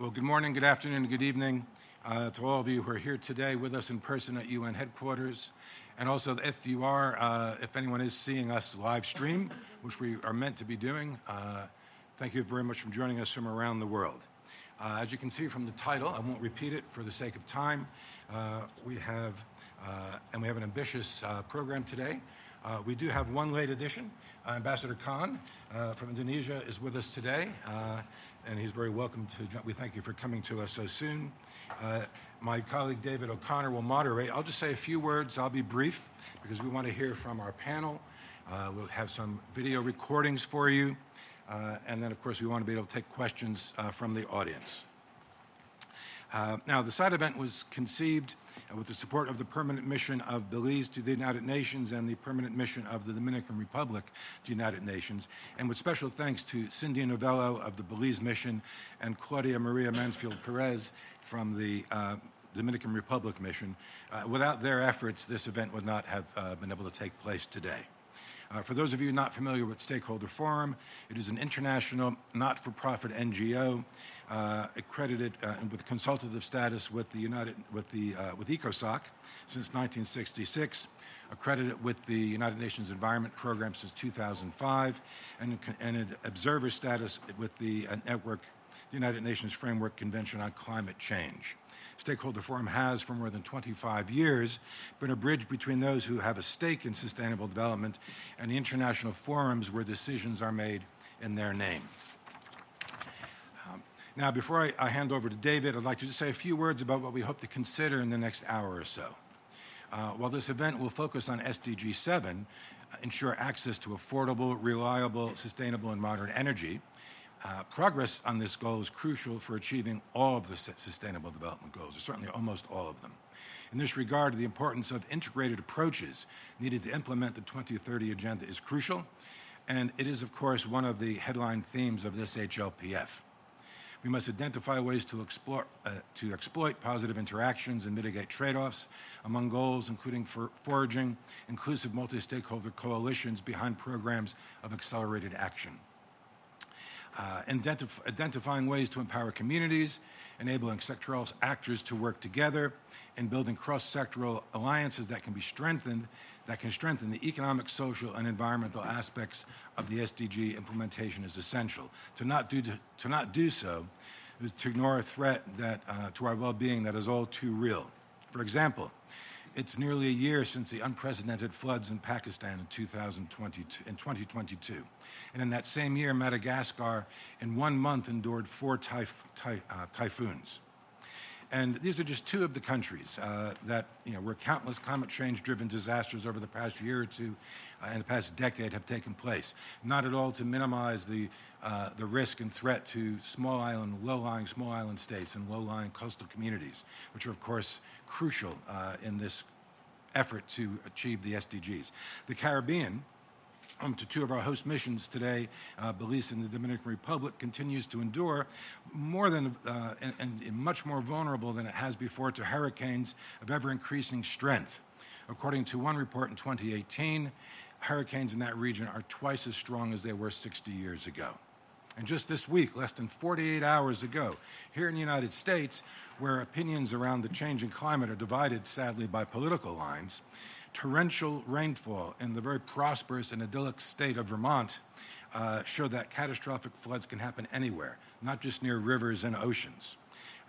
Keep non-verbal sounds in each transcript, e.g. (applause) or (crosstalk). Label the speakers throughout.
Speaker 1: Well, good morning, good afternoon, good evening uh, to all of you who are here today with us in person at UN headquarters. And also, if you are, uh, if anyone is seeing us live stream, which we are meant to be doing, uh, thank you very much for joining us from around the world. Uh, as you can see from the title, I won't repeat it for the sake of time. Uh, we have, uh, and we have an ambitious program today. We do have one late addition. Ambassador Khan from Indonesia is with us today and he's very welcome to. We thank you for coming to us so soon. Uh, my colleague David O'Connor will moderate. I'll just say a few words. I'll be brief because we want to hear from our panel. Uh, we'll have some video recordings for you. Uh, and then, of course, we want to be able to take questions uh, from the audience. Uh, now, the side event was conceived uh, with the support of the permanent mission of Belize to the United Nations and the permanent mission of the Dominican Republic to the United Nations, and with special thanks to Cindy Novello of the Belize mission and Claudia Maria Mansfield Perez from the uh, Dominican Republic mission. Uh, without their efforts, this event would not have uh, been able to take place today. Uh, for those of you not familiar with Stakeholder Forum, it is an international not for profit NGO accredited uh, with consultative status with the United with the uh, with ECOSOC since 1966, accredited with the United Nations Environment Program since 2005, and, and an observer status with the uh, network, the United Nations Framework Convention on Climate Change. Stakeholder Forum has, for more than 25 years, been a bridge between those who have a stake in sustainable development and the international forums where decisions are made in their name. Now, before I, I, hand over to David, I'd like to just say a few words about what we hope to consider in the next hour or so. Uh, while this event will focus on SDG 7, uh, ensure access to affordable, reliable, sustainable, and modern energy, uh, progress on this goal is crucial for achieving all of the Sustainable Development Goals, or certainly almost all of them. In this regard, the importance of integrated approaches needed to implement the 2030 Agenda is crucial, and it is, of course, one of the headline themes of this HLPF. We must identify ways to, explore, uh, to exploit positive interactions and mitigate trade offs among goals, including for forging inclusive multi stakeholder coalitions behind programs of accelerated action uh, identif- identifying ways to empower communities, enabling sectoral actors to work together, and building cross-sectoral alliances that can be strengthened, that can strengthen the economic, social, and environmental aspects of the SDG implementation is essential. To not do, to, to not do so is to ignore a threat that, uh, to our well-being that is all too real. For example, it's nearly a year since the unprecedented floods in Pakistan in, 2022, in 2022. And in that same year, Madagascar, in one month, endured four typh- ty- uh, typhoons. And these are just two of the countries uh, that, you know, where countless climate change driven disasters over the past year or two uh, and the past decade have taken place. Not at all to minimize the, uh, the risk and threat to small island, low lying small island states and low lying coastal communities, which are, of course, crucial uh, in this effort to achieve the SDGs. The Caribbean, um, to two of our host missions today, uh, Belize and the Dominican Republic, continues to endure more than uh, and, and, much more vulnerable than it has before to hurricanes of ever increasing strength. According to one report in 2018, hurricanes in that region are twice as strong as they were 60 years ago. And just this week, less than 48 hours ago, here in the United States, where opinions around the changing climate are divided, sadly, by political lines, torrential rainfall in the very prosperous and idyllic state of Vermont uh, showed that catastrophic floods can happen anywhere, not just near rivers and oceans.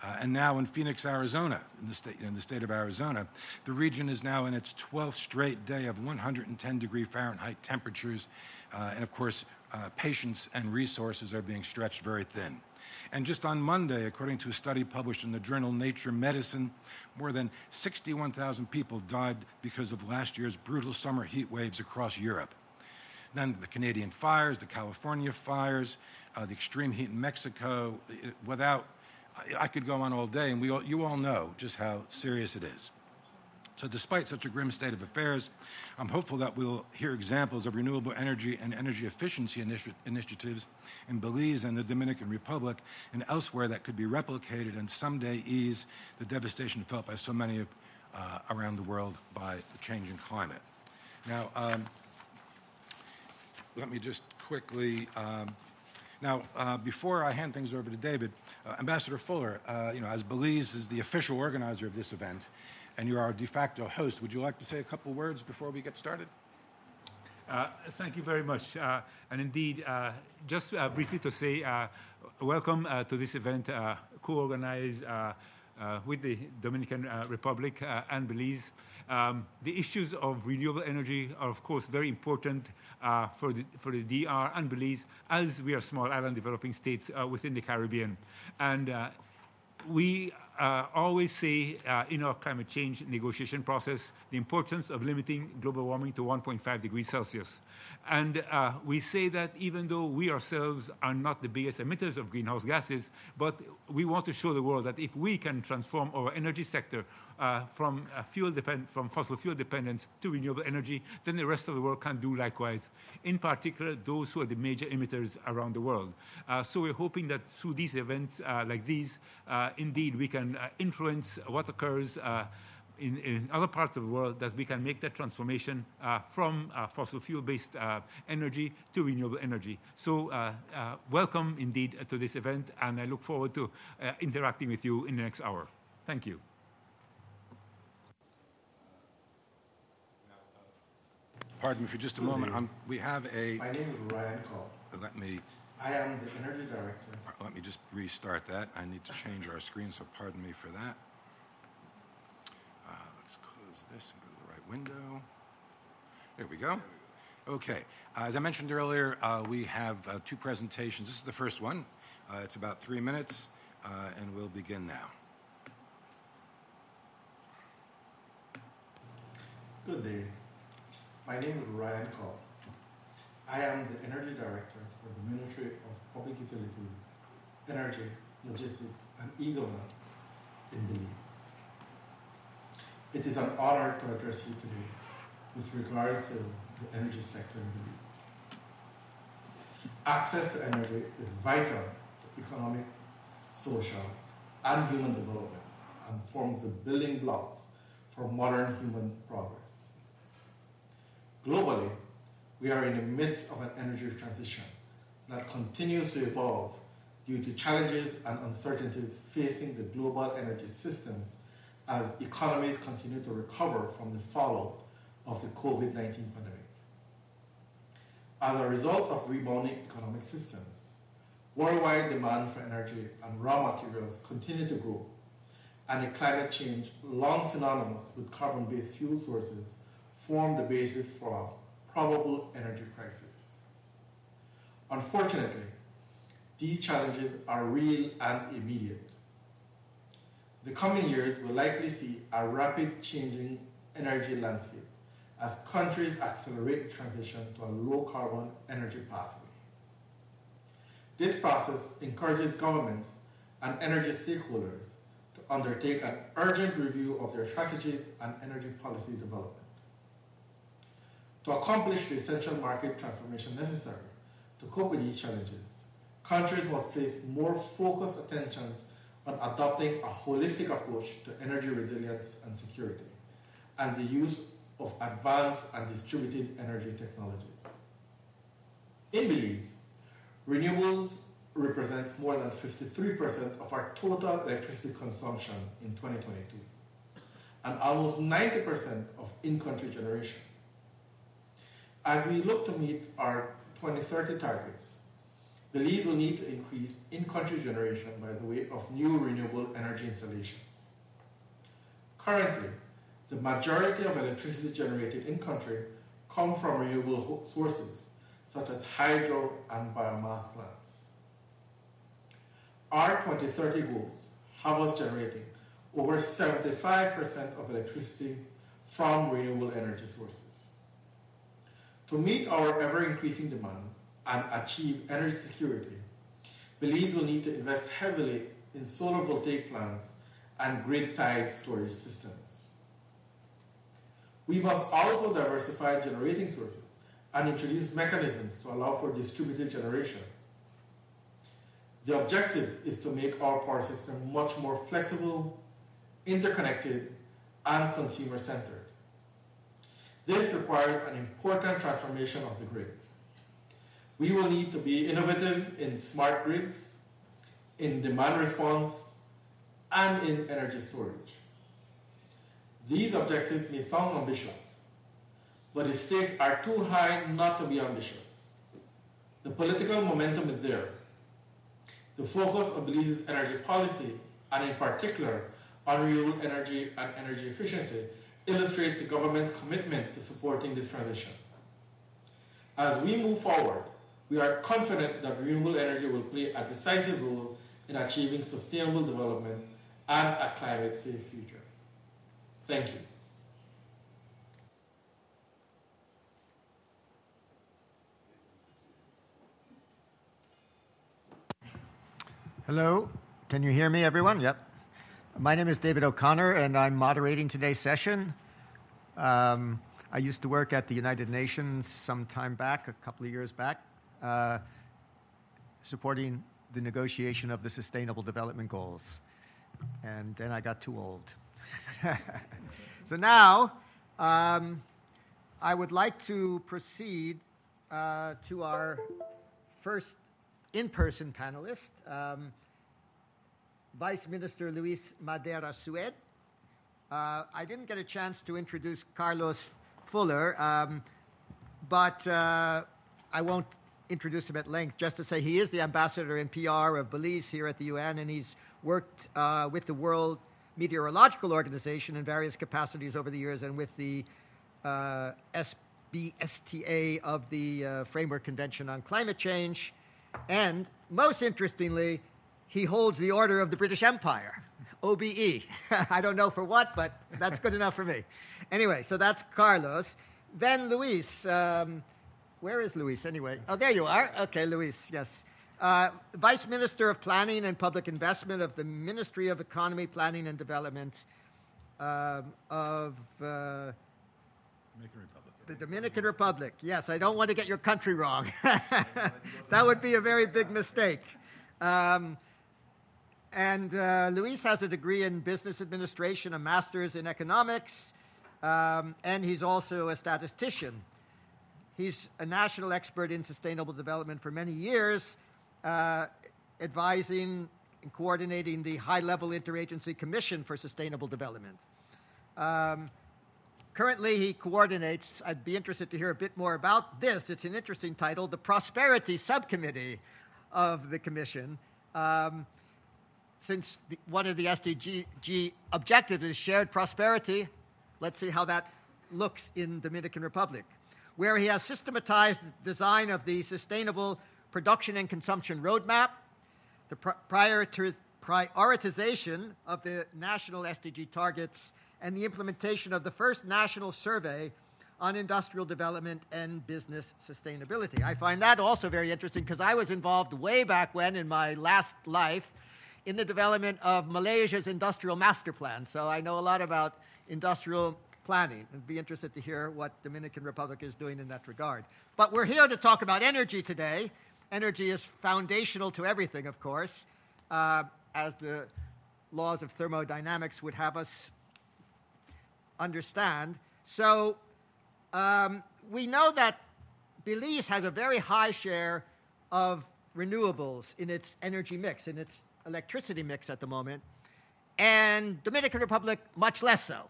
Speaker 1: Uh, and now in Phoenix, Arizona, in the, state, in the state of Arizona, the region is now in its 12th straight day of 110 degree Fahrenheit temperatures. Uh, and of course, uh, and resources are being stretched very thin. And just on Monday, according to a study published in the journal Nature Medicine, more than 61,000 people died because of last year's brutal summer heat waves across Europe. Then the Canadian fires, the California fires, uh, the extreme heat in Mexico. Without, I could go on all day, and we all, you all know just how serious it is. So, despite such a grim state of affairs, I'm hopeful that we'll hear examples of renewable energy and energy efficiency initi- initiatives in Belize and the Dominican Republic and elsewhere that could be replicated and someday ease the devastation felt by so many uh, around the world by the changing climate. Now, um, let me just quickly um, Now, uh, before I hand things over to David, uh, Ambassador Fuller, uh, you know, as Belize is the official organizer of this event, and you're our de facto host, would you like to say a couple words before we get started?
Speaker 2: Uh, thank you very much. Uh, and indeed, just briefly to say, welcome to this event, co-organized with the Dominican Republic and Belize. Um, the issues of renewable energy are, of course, very important uh, for, the, for the DR and Belize, as we are small island developing states uh, within the Caribbean. And uh, we uh, always say uh, in our climate change negotiation process the importance of limiting global warming to 1.5 degrees Celsius. And uh, we say that even though we ourselves are not the biggest emitters of greenhouse gases, but we want to show the world that if we can transform our energy sector uh, from, uh, fuel from fossil fuel dependence to renewable energy, then the rest of the world can do likewise. In particular, those who are the major emitters around the world. Uh, so we're hoping that through these events uh, like these, uh, indeed, we can influence what occurs in, in, other parts of the world that we can make that transformation uh, from uh, fossil fuel-based uh, energy to renewable energy. So welcome indeed to this event, and I look forward to interacting with you in the next hour. Thank you.
Speaker 1: Pardon me for just a moment. I'm, we have a.
Speaker 3: My name is Ryan Cobb.
Speaker 1: Let me.
Speaker 3: I am the energy director.
Speaker 1: Let me just restart that. I need to change our screen, so pardon me for that. This and go to the right window. There we go. Okay. Uh, as I mentioned earlier, uh, we have uh, two presentations. This is the first one. Uh, it's about three minutes, uh, and we'll begin now.
Speaker 3: Good day. My name is Ryan Cobb. I am the Energy Director for the Ministry of Public Utilities, Energy, Logistics, and E-Governance in Belize. It is an honor to address you today with regards to the energy sector in Belize. Access to energy is vital to economic, social, and human development and forms the building blocks for modern human progress. Globally, we are in the midst of an energy transition that continues to evolve due to challenges and uncertainties facing the global energy systems as economies continue to recover from the fallout of the COVID 19 pandemic. As a result of rebounding economic systems, worldwide demand for energy and raw materials continue to grow, and the climate change long synonymous with carbon based fuel sources form the basis for a probable energy crisis. Unfortunately, these challenges are real and immediate. The coming years will likely see a rapid changing energy landscape as countries accelerate the transition to a low carbon energy pathway. This process encourages governments and energy stakeholders to undertake an urgent review of their strategies and energy policy development. To accomplish the essential market transformation necessary to cope with these challenges, countries must place more focused attentions on adopting a holistic approach to energy resilience and security, and the use of advanced and distributed energy technologies. In Belize, renewables represent more than 53% of our total electricity consumption in 2022, and almost 90% of in-country generation. As we look to meet our 2030 targets, Belize will need to increase in-country generation by the way of new renewable energy installations. Currently, the majority of electricity generated in-country come from renewable sources, such as hydro and biomass plants. Our 2030 goals have us generating over 75% of electricity from renewable energy sources. To meet our ever increasing demand and achieve energy security, Belize will need to invest heavily in solar voltaic plants and grid tied storage systems. We must also diversify generating sources and introduce mechanisms to allow for distributed generation. The objective is to make our power system much more flexible, interconnected, and consumer centered. This requires an important transformation of the grid. We will need to be innovative in smart grids, in demand response, and in energy storage. These objectives may sound ambitious, but the stakes are too high not to be ambitious. The political momentum is there. The focus of Belize's energy policy, and in particular on renewable energy and energy efficiency, illustrates the government's commitment to supporting this transition. As we move forward, we are confident that renewable energy will play a decisive role in achieving sustainable development and a climate safe future. Thank you.
Speaker 4: Hello, can you hear me, everyone? Yep. My name is David O'Connor, and I'm moderating today's session. Um, I used to work at the United Nations some time back, a couple of years back, supporting the negotiation of the Sustainable Development Goals. And then I got too old. (laughs) so now, um, I would like to proceed uh, to our first in person panelist, um, Vice Minister Luis Madera Sued. Uh, I didn't get a chance to introduce Carlos Fuller, um, but uh, I won't introduce him at length, just to say he is the ambassador in PR of Belize here at the UN, and he's worked uh, with the World Meteorological Organization in various capacities over the years and with the uh, SBSTA of the uh, Framework Convention on Climate Change. And most interestingly, he holds the Order of the British Empire, OBE. (laughs) I don't know for what, but that's good enough for me. Anyway, so that's Carlos. Then Luis. Um, where is Luis anyway? Oh, there you are. Okay, Luis, yes. Uh, Vice Minister of Planning and Public Investment of the Ministry of Economy, Planning and Development um, of uh, the Dominican Republic. Yes, I don't want to get your country wrong. (laughs) that would be a very big mistake. Um, and uh, Luis has a degree in business administration, a master's in economics, um, and he's also a statistician. He's a national expert in sustainable development for many years, uh, advising and coordinating the High Level Interagency Commission for Sustainable Development. Um, currently, he coordinates, I'd be interested to hear a bit more about this. It's an interesting title the Prosperity Subcommittee of the Commission. Um, since the, one of the SDG objectives is shared prosperity, let's see how that looks in Dominican Republic where he has systematized the design of the Sustainable Production and Consumption Roadmap, the prioritization of the national SDG targets, and the implementation of the first national survey on industrial development and business sustainability. I find that also very interesting because I was involved way back when in my last life in the development of Malaysia's industrial master plan. So I know a lot about industrial planning and be interested to hear what Dominican Republic is doing in that regard. But we're here to talk about energy today. Energy is foundational to everything, of course, uh, as the laws of thermodynamics would have us understand. So um, we know that Belize has a very high share of renewables in its energy mix, in its electricity mix at the moment, and Dominican Republic much less so.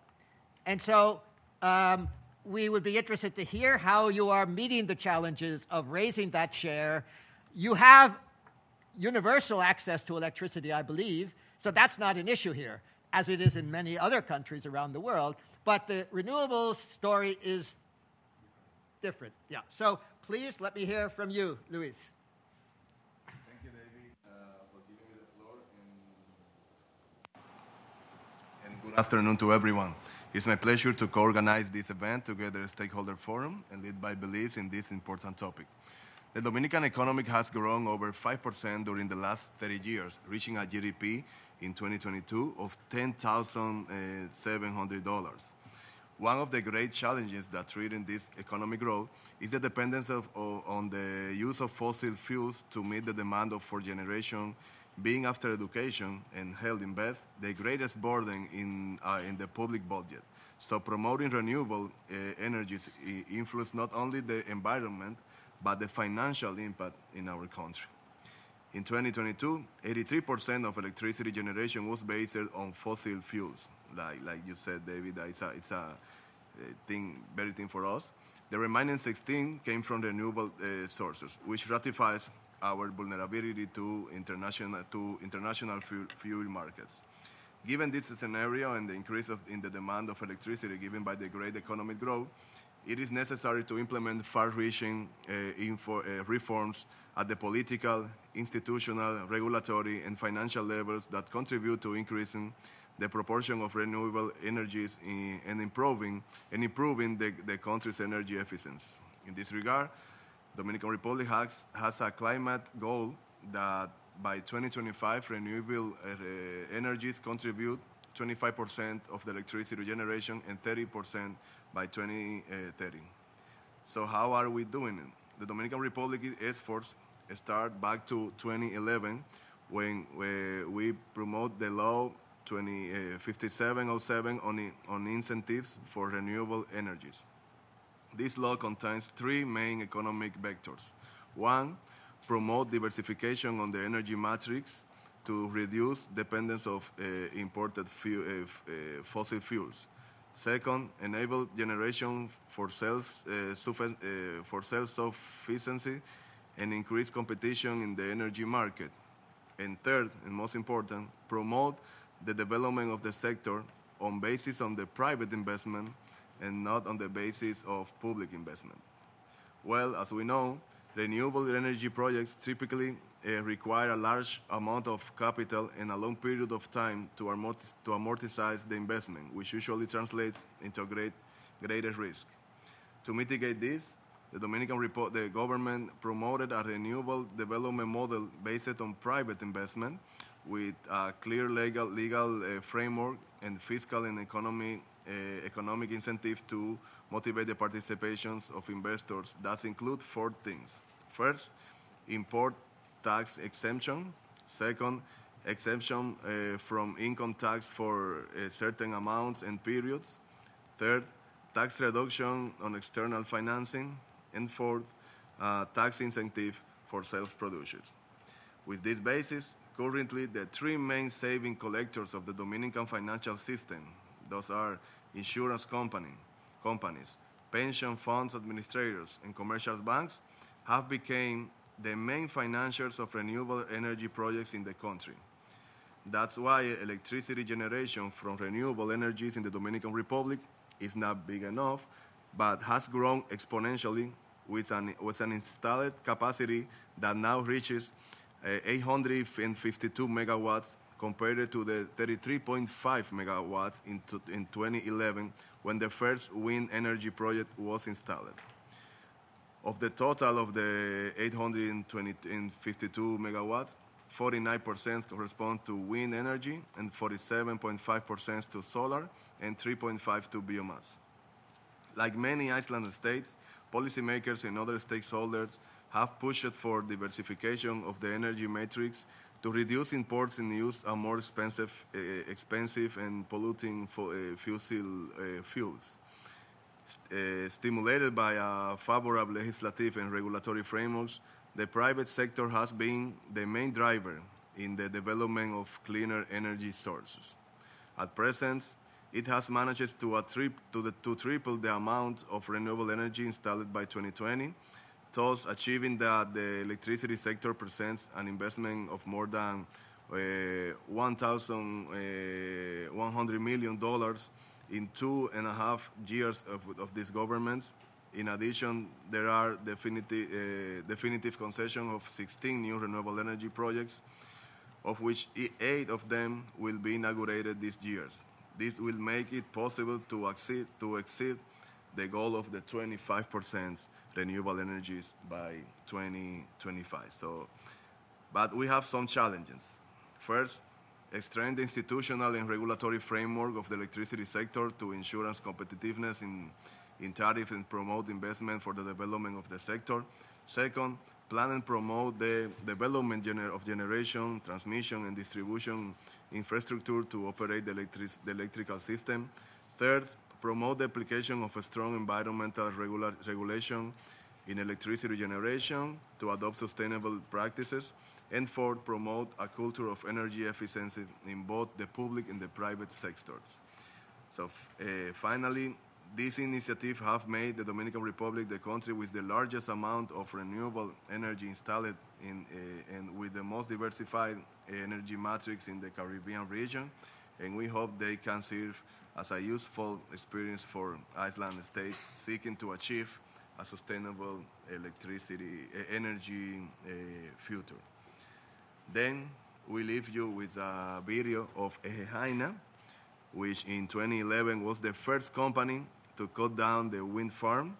Speaker 4: And so um, we would be interested to hear how you are meeting the challenges of raising that share. You have universal access to electricity, I believe, so that's not an issue here, as it is in many other countries around the world. But the renewables story is different. Yeah. So please let me hear from you, Luis.
Speaker 5: Thank you, David, uh, for giving me the floor. And, and good afternoon to everyone. It's my pleasure to co-organize this event together a Stakeholder Forum and lead by Belize in this important topic. The Dominican economy has grown over 5% during the last 30 years, reaching a GDP in 2022 of $10,700. Eh, One of the great challenges that threaten this economic growth is the dependence of, on the use of fossil fuels to meet the demand of for generation being after education and health invest the greatest burden in, uh, in the public budget. So promoting renewable uh, energies influence not only the environment, but the financial impact in our country. In 2022, 83% of electricity generation was based on fossil fuels. Like, like you said, David, it's a, it's a uh, thing, very thing for us. The remaining 16 came from renewable uh, sources, which ratifies our vulnerability to international, to international fuel, markets. Given this scenario and the increase of, in the demand of electricity given by the great economic growth, it is necessary to implement far-reaching uh, uh, reforms at the political, institutional, regulatory, and financial levels that contribute to increasing the proportion of renewable energies in, and improving and improving the, the country's energy efficiency. In this regard, Dominican Republic has, has a climate goal that by 2025 renewable uh, energies contribute 25% of the electricity generation and 30% by 2030. So how are we doing it? The Dominican Republic efforts start back to 2011 when we promote the law 5707 uh, on, on incentives for renewable energies. This law contains three main economic vectors. One, promote diversification on the energy matrix to reduce dependence of uh, imported fuel, uh, uh, fossil fuels. Second, enable generation for self, uh, uh, for self-sufficiency and increase competition in the energy market. And third, and most important, promote the development of the sector on basis on the private investment and not on the basis of public investment. Well, as we know, renewable energy projects typically uh, require a large amount of capital and a long period of time to, amortize, to amortize the investment, which usually translates into a great, greater risk. To mitigate this, the Dominican report, the government promoted a renewable development model based on private investment with a clear legal, legal uh, framework and fiscal and economy, economic incentive to motivate the participations of investors that include four things. First, import tax exemption. Second, exemption uh, from income tax for uh, certain amounts and periods. Third, tax reduction on external financing. And fourth, uh, tax incentive for self-producers. With this basis, Currently, the three main saving collectors of the Dominican financial system, those are insurance company, companies, pension funds administrators, and commercial banks, have become the main financiers of renewable energy projects in the country. That's why electricity generation from renewable energies in the Dominican Republic is not big enough, but has grown exponentially with an, with an installed capacity that now reaches uh, 852 megawatts compared to the 33.5 megawatts in, in 2011 when the first wind energy project was installed. Of the total of the 852 megawatts, 49% correspond to wind energy and 47.5% to solar and 3.5 to biomass. Like many island states, policymakers and other stakeholders have pushed for diversification of the energy matrix to reduce imports and use of more expensive, uh, expensive and polluting fo- uh, fossil uh, fuels. St- stimulated by a favorable legislative and regulatory frameworks, the private sector has been the main driver in the development of cleaner energy sources. At present, it has managed to, to, the, to triple the amount of renewable energy installed by 2020 thus achieving that the electricity sector presents an investment of more than uh, $1,100 uh, in two and a half years of, of these governments. In addition, there are definitive, uh, definitive concession of 16 new renewable energy projects, of which eight of them will be inaugurated this year. This will make it possible to exceed, to exceed the goal of the 25% renewable energies by 2025. So, but we have some challenges. First, strengthen the institutional and regulatory framework of the electricity sector to ensure competitiveness in, in tariff and promote investment for the development of the sector. Second, plan and promote the development gener of generation, transmission, and distribution infrastructure to operate the, electric the electrical system. Third, promote the application of a strong environmental regula regulation in electricity generation, to adopt sustainable practices, and fourth, promote a culture of energy efficiency in both the public and the private sectors. So uh, finally, this initiative have made the Dominican Republic the country with the largest amount of renewable energy installed in, uh, and with the most diversified energy matrix in the Caribbean region. And we hope they can serve as a useful experience for Iceland states seeking to achieve a sustainable electricity energy future. Then we leave you with a video of EGE which in 2011 was the first company to cut down the wind farm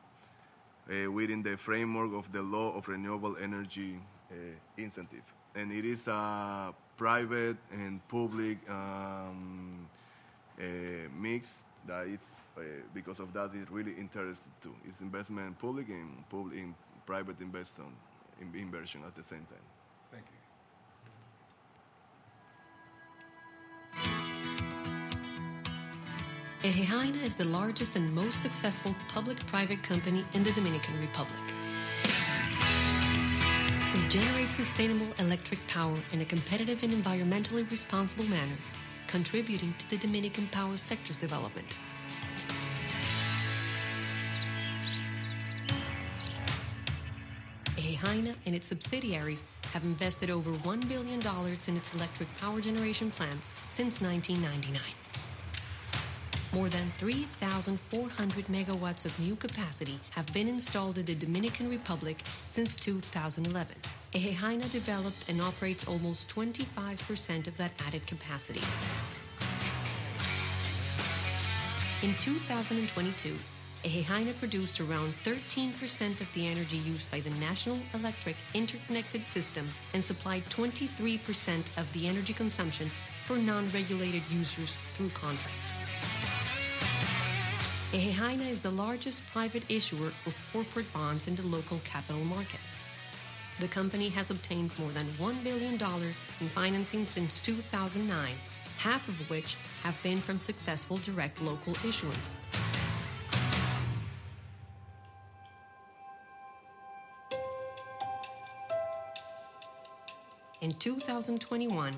Speaker 5: uh, within the framework of the law of renewable energy uh, incentive. And it is a private and public um, mix that it's uh, because of that is really interested too. It's investment in public and public in private investment in inversion at the same time.
Speaker 1: Thank you.
Speaker 6: EGE is the largest and most successful public-private company in the Dominican Republic. We generate sustainable electric power in a competitive and environmentally responsible manner, contributing to the Dominican power sector's development. EGE and its subsidiaries have invested over $1 billion in its electric power generation plants since 1999 more than 3,400 megawatts of new capacity have been installed in the Dominican Republic since 2011. EGE developed and operates almost 25% of that added capacity. In 2022, EGE produced around 13% of the energy used by the National Electric Interconnected System and supplied 23% of the energy consumption for non-regulated users through contracts. EGE is the largest private issuer of corporate bonds in the local capital market. The company has obtained more than $1 billion in financing since 2009, half of which have been from successful direct local issuances. In 2021,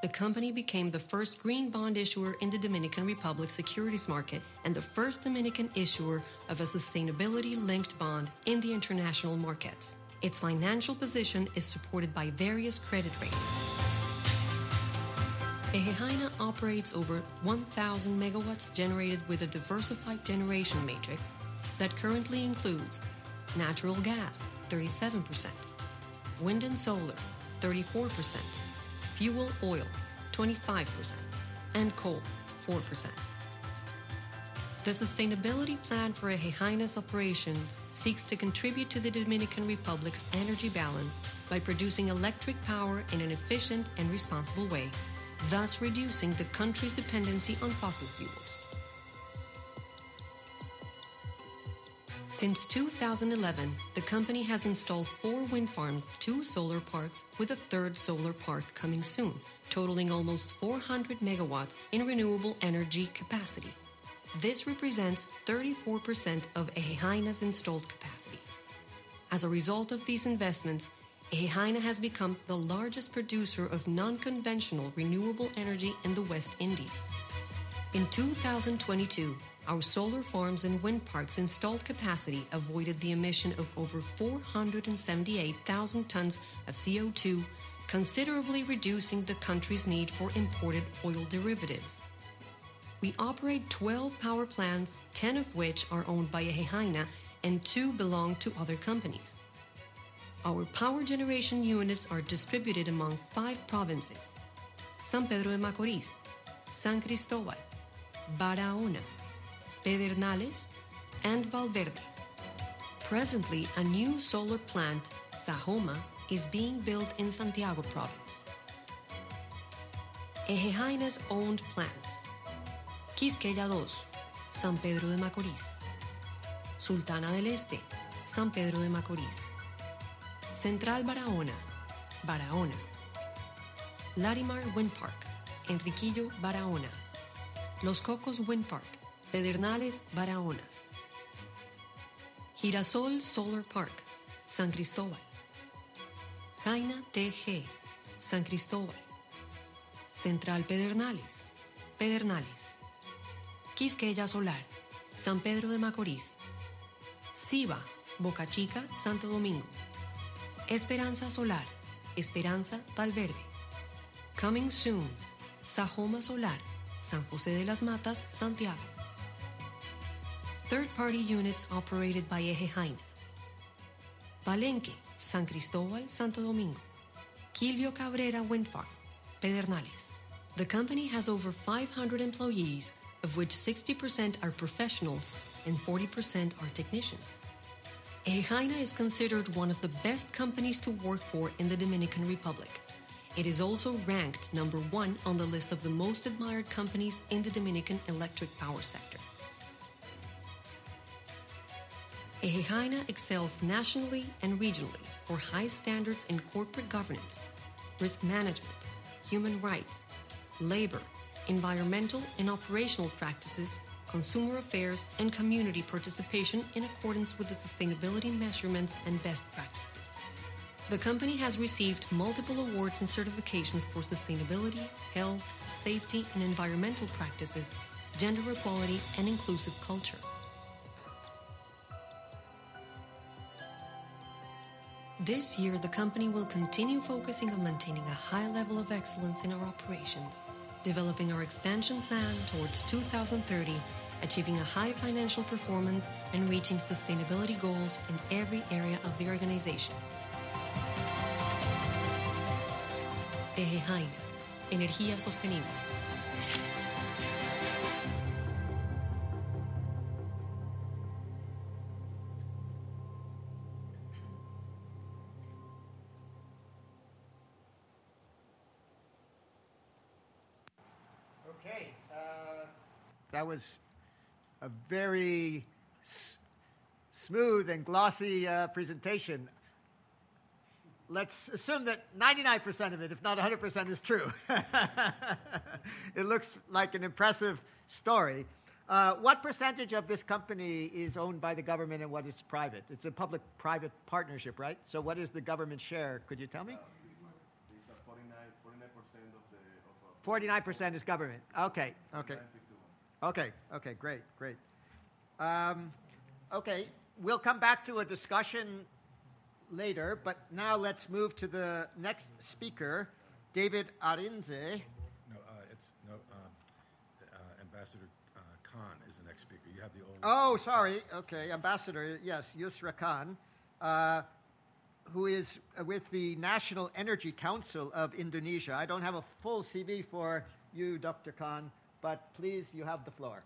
Speaker 6: the company became the first green bond issuer in the Dominican Republic securities market and the first Dominican issuer of a sustainability linked bond in the international markets. Its financial position is supported by various credit ratings. EGE operates over 1,000 megawatts generated with a diversified generation matrix that currently includes natural gas, 37%, wind and solar, 34%, fuel oil 25%, and coal 4%. The sustainability plan for EGE operations seeks to contribute to the Dominican Republic's energy balance by producing electric power in an efficient and responsible way, thus reducing the country's dependency on fossil fuels. Since 2011, the company has installed four wind farms, two solar parks, with a third solar park coming soon, totaling almost 400 megawatts in renewable energy capacity. This represents 34% of EGE's installed capacity. As a result of these investments, EGE has become the largest producer of non-conventional renewable energy in the West Indies. In 2022, our solar farms and wind parks installed capacity avoided the emission of over 478,000 tons of CO2, considerably reducing the country's need for imported oil derivatives. We operate 12 power plants, 10 of which are owned by EGE and 2 belong to other companies. Our power generation units are distributed among 5 provinces San Pedro de Macorís, San Cristobal, Barahona, Pedernales, and Valverde. Presently, a new solar plant, Sajoma, is being built in Santiago province. Ejejaina's owned plants Quisqueya II, San Pedro de Macorís, Sultana del Este, San Pedro de Macorís, Central Barahona, Barahona, Larimar Wind Park, Enriquillo, Barahona, Los Cocos Wind Park, Pedernales, Barahona. Girasol Solar Park, San Cristóbal. Jaina TG, San Cristóbal. Central Pedernales, Pedernales. Quisqueya Solar, San Pedro de Macorís. Siva, Boca Chica, Santo Domingo. Esperanza Solar, Esperanza Valverde. Coming soon, Sajoma Solar, San José de las Matas, Santiago. Third party units operated by EGE Haina. Palenque, San Cristóbal, Santo Domingo. Quilvio Cabrera Wind Farm, Pedernales. The company has over 500 employees, of which 60% are professionals and 40% are technicians. EGE Haina is considered one of the best companies to work for in the Dominican Republic. It is also ranked number one on the list of the most admired companies in the Dominican electric power sector. EGE Haina excels nationally and regionally for high standards in corporate governance, risk management, human rights, labor, environmental and operational practices, consumer affairs, and community participation in accordance with the sustainability measurements and best practices. The company has received multiple awards and certifications for sustainability, health, safety, and environmental practices, gender equality, and inclusive culture. This year, the company will continue focusing on maintaining a high level of excellence in our operations, developing our expansion plan towards 2030, achieving a high financial performance, and reaching sustainability goals in every area of the organization. EGE Haina, energía sostenible.
Speaker 4: Okay. Uh, that was a very s- smooth and glossy uh, presentation. Let's assume that 99% of it, if not 100%, is true. (laughs) it looks like an impressive story. Uh, what percentage of this company is owned by the government and what is private? It's a public private partnership, right? So, what is the government share? Could you tell me?
Speaker 5: It's a 49, 49% of the, of,
Speaker 4: 49% is government. Okay, okay. Okay, okay, great, great. Um, okay, we'll come back to a discussion later, but now let's move to the next speaker, David Arinze.
Speaker 1: No, uh, it's no. Uh, uh, Ambassador uh, Khan is the next speaker. You have the old.
Speaker 4: Oh, sorry. Okay, Ambassador, yes, Yusra Khan, uh, who is with the National Energy Council of Indonesia. I don't have a full CV for you, Dr. Khan, but please, you have the floor.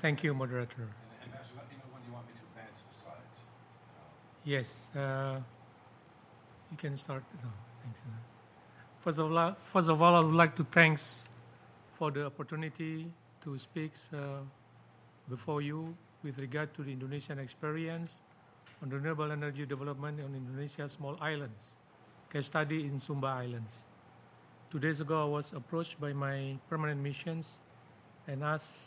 Speaker 7: Thank you, moderator.
Speaker 1: Ambassador, let me know when you want me to advance the slides.
Speaker 7: Yes, uh, you can start. No, thanks. First of all, first of all, I would like to thanks for the opportunity to speak uh, before you with regard to the Indonesian experience on renewable energy development on Indonesia's small islands, case study in Sumba Islands. Two days ago, I was approached by my permanent missions and asked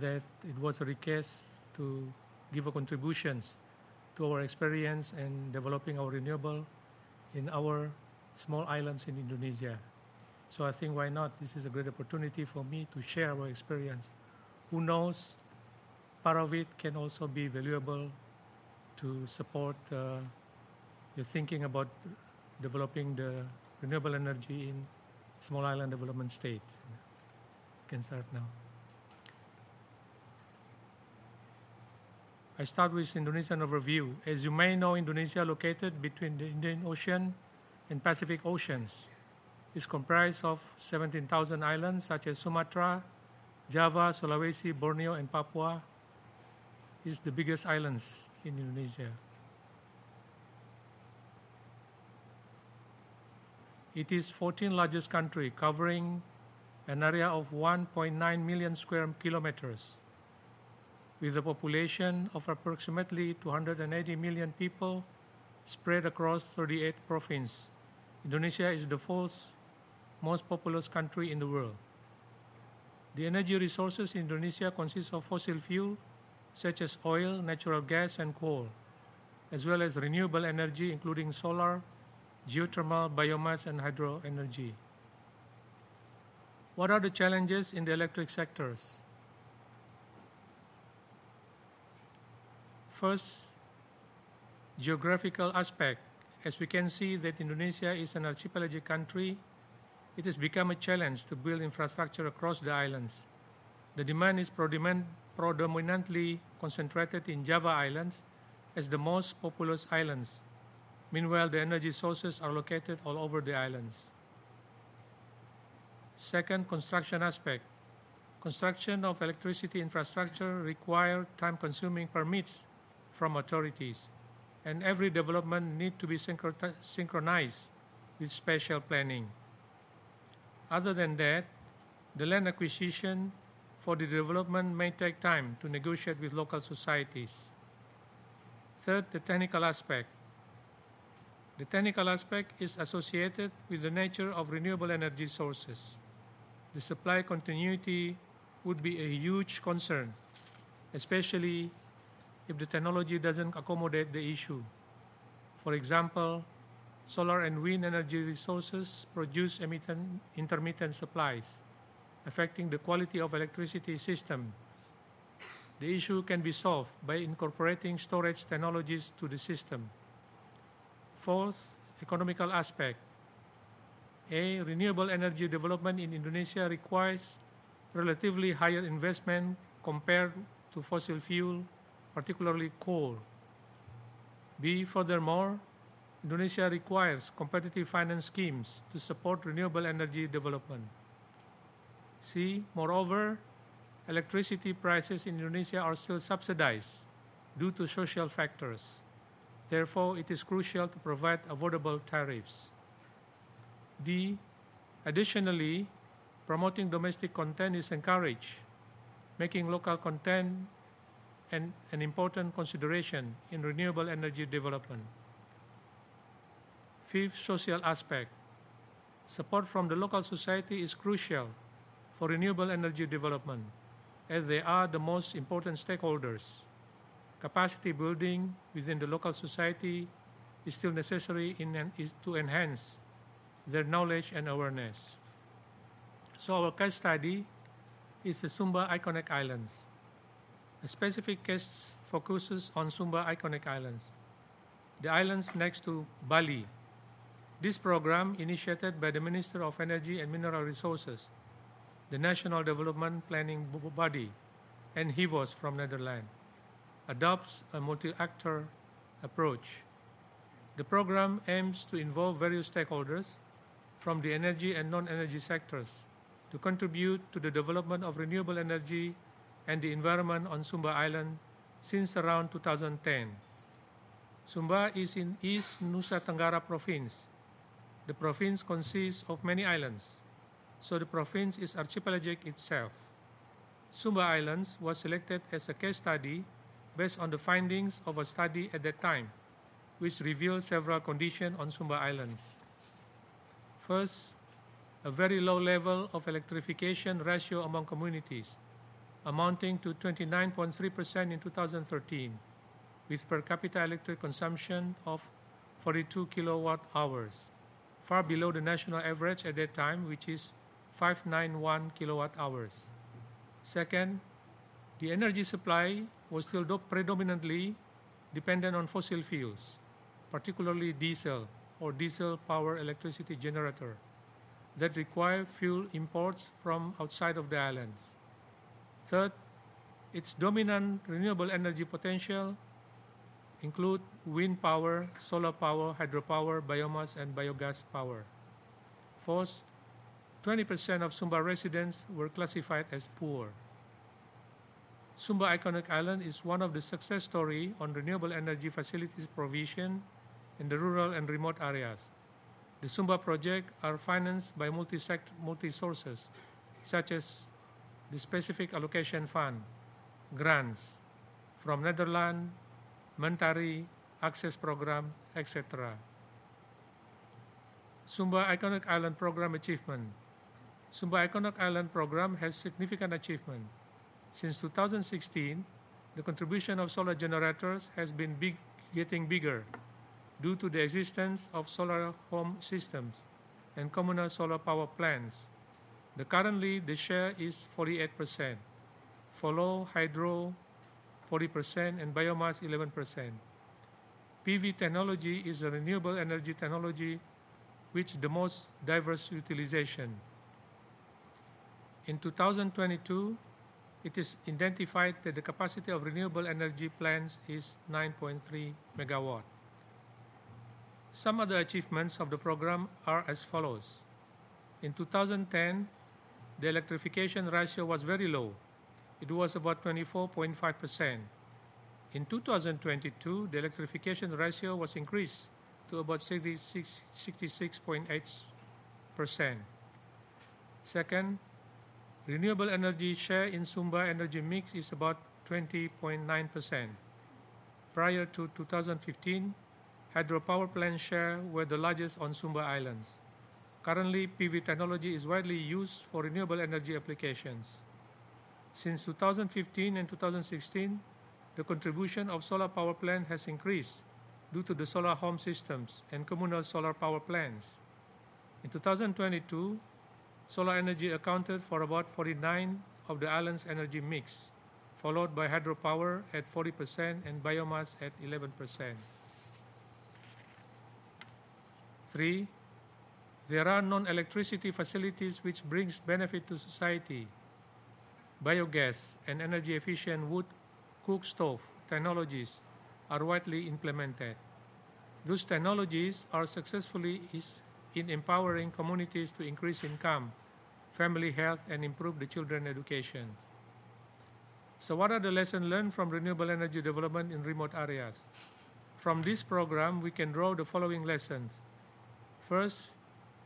Speaker 7: that it was a request to give a contributions to our experience in developing our renewable in our small islands in Indonesia. So I think why not? This is a great opportunity for me to share our experience. Who knows, part of it can also be valuable to support uh, your thinking about developing the renewable energy in small island development state. You can start now. I start with Indonesian overview. As you may know, Indonesia, located between the Indian Ocean and Pacific Oceans, is comprised of 17,000 islands such as Sumatra, Java, Sulawesi, Borneo, and Papua. Is the biggest islands in Indonesia. It is 14 largest country, covering an area of 1.9 million square kilometers with a population of approximately 280 million people spread across 38 provinces. Indonesia is the fourth most populous country in the world. The energy resources in Indonesia consist of fossil fuel such as oil, natural gas, and coal, as well as renewable energy, including solar, geothermal, biomass, and hydro energy. What are the challenges in the electric sectors? First, geographical aspect. As we can see that Indonesia is an archipelagic country, it has become a challenge to build infrastructure across the islands. The demand is predominantly concentrated in Java Islands as the most populous islands. Meanwhile, the energy sources are located all over the islands. Second, construction aspect. Construction of electricity infrastructure require time-consuming permits from authorities, and every development need to be synchronized with spatial planning. Other than that, the land acquisition for the development may take time to negotiate with local societies. Third, the technical aspect. The technical aspect is associated with the nature of renewable energy sources. The supply continuity would be a huge concern, especially if the technology doesn't accommodate the issue. For example, solar and wind energy resources produce intermittent supplies, affecting the quality of electricity system. The issue can be solved by incorporating storage technologies to the system. Fourth, economical aspect. A renewable energy development in Indonesia requires relatively higher investment compared to fossil fuel, particularly coal. B. Furthermore, Indonesia requires competitive finance schemes to support renewable energy development. C. Moreover, electricity prices in Indonesia are still subsidized due to social factors. Therefore, it is crucial to provide affordable tariffs. D. Additionally, promoting domestic content is encouraged, making local content an, an important consideration in renewable energy development. Fifth, social aspect. Support from the local society is crucial for renewable energy development, as they are the most important stakeholders. Capacity building within the local society is still necessary in, is to enhance their knowledge and awareness. So our case study is the Sumba Iconic Islands. A specific case focuses on Sumba Iconic Islands, the islands next to Bali. This program, initiated by the Minister of Energy and Mineral Resources, the National Development Planning Body, and HIVOS from Netherlands, adopts a multi-actor approach. The program aims to involve various stakeholders from the energy and non-energy sectors to contribute to the development of renewable energy and the environment on Sumba Island since around 2010. Sumba is in East Nusa Tenggara province. The province consists of many islands, so the province is archipelagic itself. Sumba Islands was selected as a case study based on the findings of a study at that time, which revealed several conditions on Sumba Islands. First, a very low level of electrification ratio among communities, amounting to 29.3% in 2013, with per capita electric consumption of 42 kilowatt hours, far below the national average at that time, which is 591 kilowatt hours. Second, the energy supply was still predominantly dependent on fossil fuels, particularly diesel or diesel power electricity generator that require fuel imports from outside of the islands. Third, its dominant renewable energy potential include wind power, solar power, hydropower, biomass, and biogas power. Fourth, 20% of Sumba residents were classified as poor. Sumba Iconic Island is one of the success story on renewable energy facilities provision in the rural and remote areas. The Sumba project are financed by multi-sect, multi-sources, such as the Specific Allocation Fund, grants from Netherlands, Mentari, Access Program, etc. Sumba Iconic Island Program Achievement. Sumba Iconic Island Program has significant achievement. Since 2016, the contribution of solar generators has been big, getting bigger due to the existence of solar home systems and communal solar power plants. The currently the share is 48%, follow hydro 40% and biomass 11%. PV technology is a renewable energy technology which the most diverse utilization. In 2022, it is identified that the capacity of renewable energy plants is 9.3 megawatt. Some other achievements of the program are as follows. In 2010, the electrification ratio was very low. It was about 24.5%. In 2022, the electrification ratio was increased to about 66.8%. Second, renewable energy share in Sumba energy mix is about 20.9%. Prior to 2015, hydropower plant share were the largest on Sumba Islands. Currently, PV technology is widely used for renewable energy applications. Since 2015 and 2016, the contribution of solar power plant has increased due to the solar home systems and communal solar power plants. In 2022, solar energy accounted for about 49 of the island's energy mix, followed by hydropower at 40% and biomass at 11%. Three, there are non-electricity facilities which brings benefit to society. Biogas and energy efficient wood cook stove technologies are widely implemented. Those technologies are successfully in empowering communities to increase income, family health, and improve the children education. So, what are the lessons learned from renewable energy development in remote areas? From this program, we can draw the following lessons. First,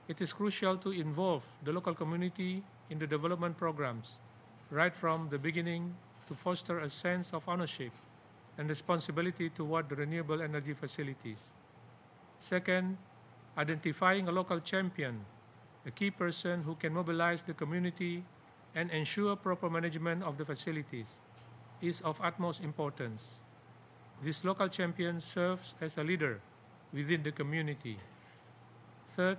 Speaker 7: it is crucial to involve the local community in the development programs right from the beginning to foster a sense of ownership and responsibility toward the renewable energy facilities. Second, identifying a local champion, a key person who can mobilize the community and ensure proper management of the facilities, is of utmost importance. This local champion serves as a leader within the community. Third,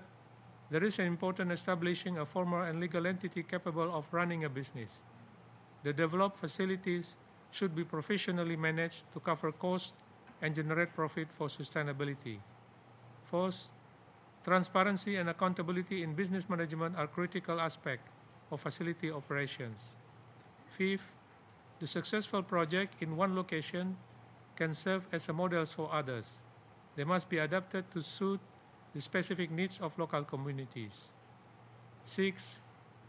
Speaker 7: there is an important establishing a formal and legal entity capable of running a business. The developed facilities should be professionally managed to cover costs and generate profit for sustainability. Fourth, transparency and accountability in business management are critical aspects of facility operations. Fifth, the successful project in one location can serve as a model for others. They must be adapted to suit the specific needs of local communities. Six,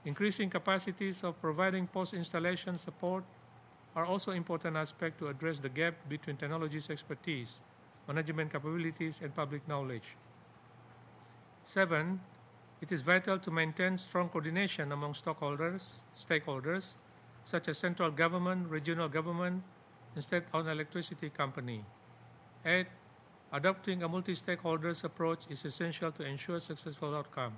Speaker 7: increasing capacities of providing post-installation support are also important aspects to address the gap between technology's expertise, management capabilities, and public knowledge. Seven, it is vital to maintain strong coordination among stockholders, stakeholders, such as central government, regional government, and state-owned electricity company. Eight, adopting a multi-stakeholders approach is essential to ensure successful outcome.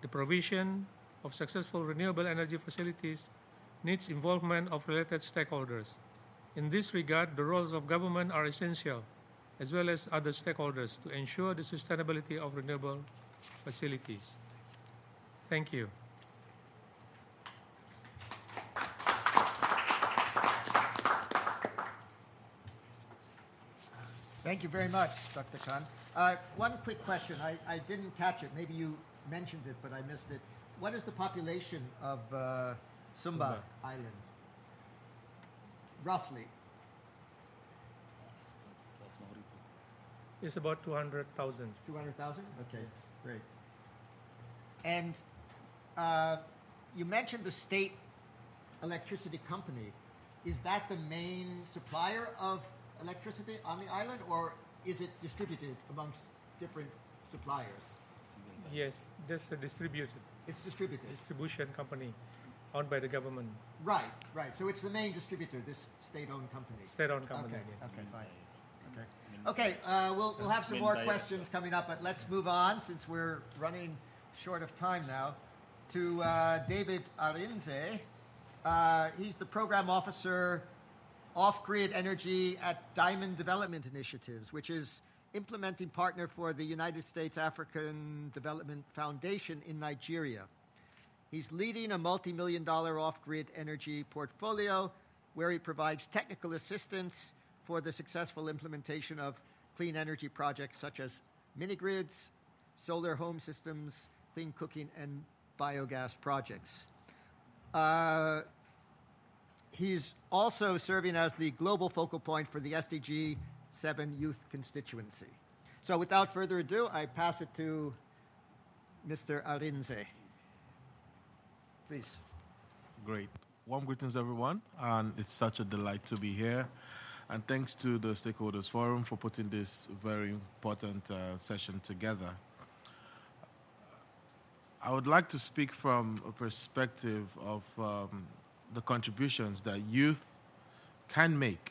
Speaker 7: The provision of successful renewable energy facilities needs involvement of related stakeholders. In this regard, the roles of government are essential, as well as other stakeholders, to ensure the sustainability of renewable facilities. Thank you.
Speaker 4: Thank you very much, Dr. Khan. Uh, one quick question. I, I didn't catch it. Maybe you mentioned it, but I missed it. What is the population of uh, Sumba,
Speaker 2: Sumba.
Speaker 4: Island? Roughly.
Speaker 7: It's about 200,000.
Speaker 4: 200,000? Okay, great. And uh, you mentioned the state electricity company. Is that the main supplier of electricity on the island, or is it distributed amongst different suppliers?
Speaker 7: Yes, that's a distributed
Speaker 4: It's distributed.
Speaker 7: distribution company owned by the government,
Speaker 4: Right, right. So it's the main distributor, this state-owned company.
Speaker 7: state-owned company.
Speaker 4: Okay,
Speaker 7: yes.
Speaker 4: okay, fine. Okay, uh, we'll, we'll have some more questions coming up, but let's move on since we're running short of time now to uh, David Arinze. Uh, he's the program officer off grid energy at Diamond Development Initiatives, which is implementing partner for the United States African Development Foundation in Nigeria. He's leading a multi million dollar off grid energy portfolio where he provides technical assistance for the successful implementation of clean energy projects such as mini grids, solar home systems, clean cooking, and biogas projects. Uh, he's also serving as the global focal point for the SDG 7 youth constituency. So, without further ado, I pass it to Mr. Arinze. Please.
Speaker 8: Great. Warm greetings, everyone, and it's such a delight to be here. And thanks to the Stakeholders Forum for putting this very important uh, session together. I would like to speak from a perspective of um, the contributions that youth can make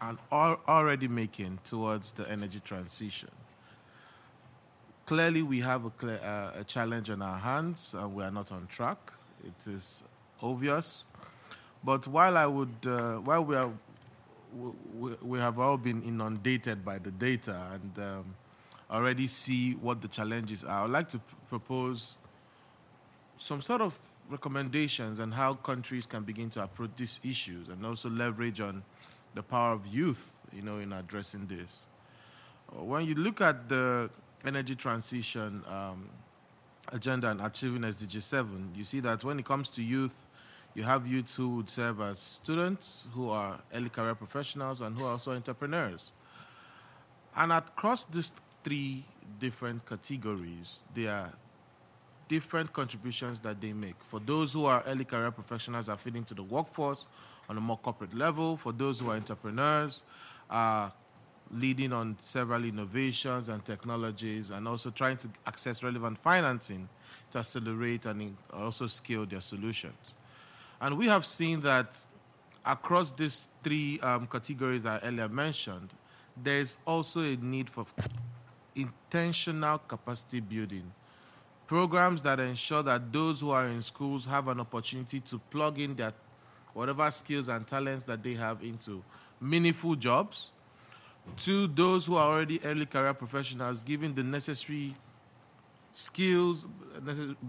Speaker 8: and are already making towards the energy transition. Clearly, we have a, clear, uh, a challenge on our hands and we are not on track. It is obvious. But while I would, uh, while we are, we, we, have all been inundated by the data and um, already see what the challenges are, I would like to propose some sort of recommendations on how countries can begin to approach these issues and also leverage on the power of youth, you know, in addressing this. When you look at the energy transition um, agenda and achieving SDG 7, you see that when it comes to youth, you have youth who would serve as students, who are early career professionals, and who are also entrepreneurs. And across these three different categories, there are different contributions that they make. For those who are early career professionals are feeding to the workforce on a more corporate level. For those who are entrepreneurs, are leading on several innovations and technologies and also trying to access relevant financing to accelerate and also scale their solutions. And we have seen that across these three um, categories I earlier mentioned, there's also a need for intentional capacity building programs that ensure that those who are in schools have an opportunity to plug in their whatever skills and talents that they have into meaningful jobs. To those who are already early career professionals, giving the necessary skills,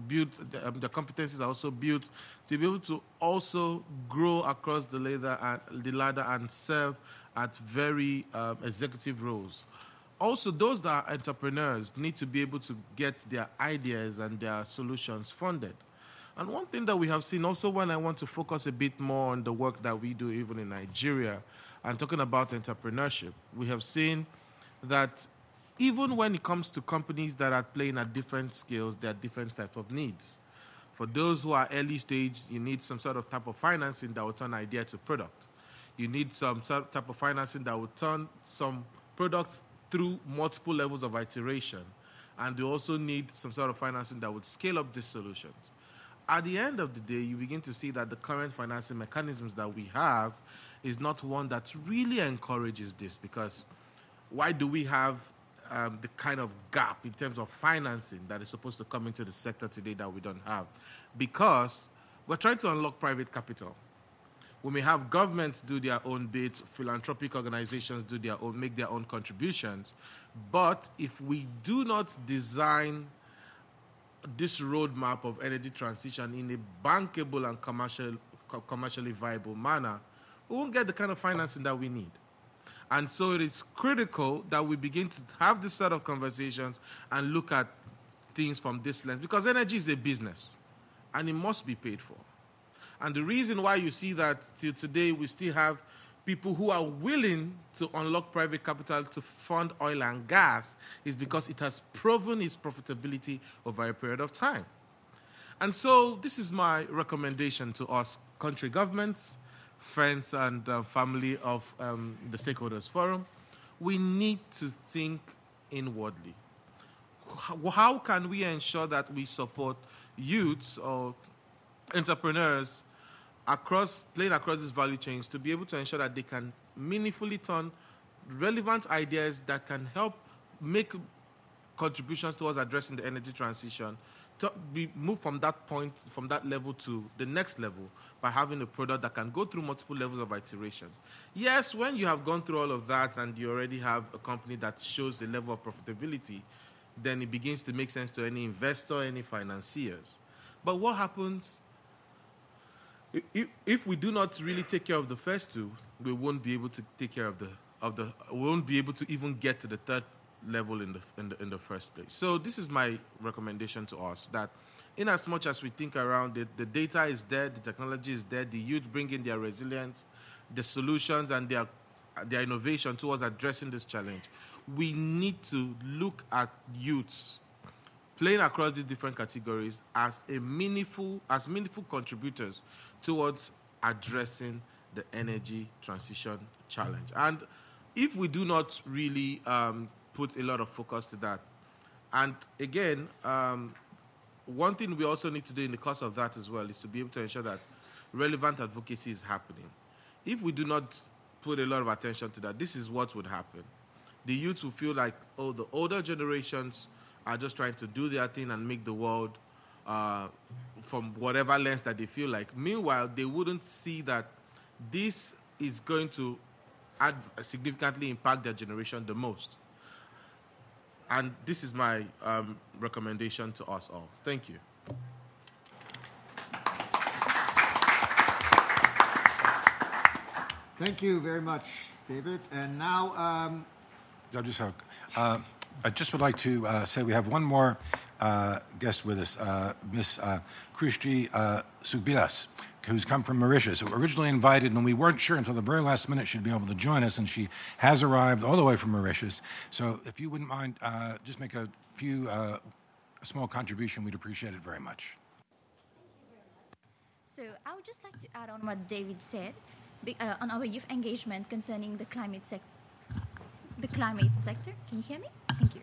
Speaker 8: built, um, the competencies are also built to be able to also grow across the ladder and, the ladder and serve at very um, executive roles also those that are entrepreneurs need to be able to get their ideas and their solutions funded. And one thing that we have seen also when I want to focus a bit more on the work that we do even in Nigeria and talking about entrepreneurship, we have seen that even when it comes to companies that are playing at different scales, there are different types of needs. For those who are early stage, you need some sort of type of financing that will turn idea to product. You need some type of financing that will turn some products through multiple levels of iteration. And you also need some sort of financing that would scale up these solutions. At the end of the day, you begin to see that the current financing mechanisms that we have is not one that really encourages this because why do we have um, the kind of gap in terms of financing that is supposed to come into the sector today that we don't have? Because we're trying to unlock private capital we may have governments do their own bit, philanthropic organizations do their own, make their own contributions. But if we do not design this roadmap of energy transition in a bankable and commercial, commercially viable manner, we won't get the kind of financing that we need. And so it is critical that we begin to have this set of conversations and look at things from this lens because energy is a business and it must be paid for. And the reason why you see that till today we still have people who are willing to unlock private capital to fund oil and gas is because it has proven its profitability over a period of time. And so, this is my recommendation to us country governments, friends, and uh, family of um, the Stakeholders Forum. We need to think inwardly. How can we ensure that we support youths or entrepreneurs across playing across these value chains to be able to ensure that they can meaningfully turn relevant ideas that can help make contributions towards addressing the energy transition to be move from that point, from that level to the next level by having a product that can go through multiple levels of iterations. Yes, when you have gone through all of that and you already have a company that shows the level of profitability, then it begins to make sense to any investor, any financiers. But what happens if, if we do not really take care of the first two, we won't be able to take care of the of the we won't be able to even get to the third level in the in the in the first place. So this is my recommendation to us that in as much as we think around it, the data is there, the technology is there, the youth bring in their resilience, the solutions and their their innovation towards addressing this challenge. We need to look at youths playing across these different categories as a meaningful as meaningful contributors towards addressing the energy transition challenge. And if we do not really um, put a lot of focus to that, and again, um, one thing we also need to do in the course of that as well is to be able to ensure that relevant advocacy is happening. If we do not put a lot of attention to that, this is what would happen. The youth will feel like, oh, the older generations are just trying to do their thing and make the world uh, from whatever lens that they feel like. Meanwhile, they wouldn't see that this is going to significantly impact their generation the most. And this is my um, recommendation to us all. Thank you.
Speaker 4: Thank you very much, David. And now, um,
Speaker 1: Dr. Sok, uh, I just would like to uh, say we have one more uh, guest with us, uh, Miss uh, Krishti uh, Sugbilas, who's come from Mauritius, originally invited, and we weren't sure until the very last minute she'd be able to join us, and she has arrived all the way from Mauritius. So if you wouldn't mind, uh, just make a few, uh, a small contribution, we'd appreciate it very much.
Speaker 9: So I would just like to add on what David said on our youth engagement concerning the climate sector. The climate sector. Can you hear me? Thank you.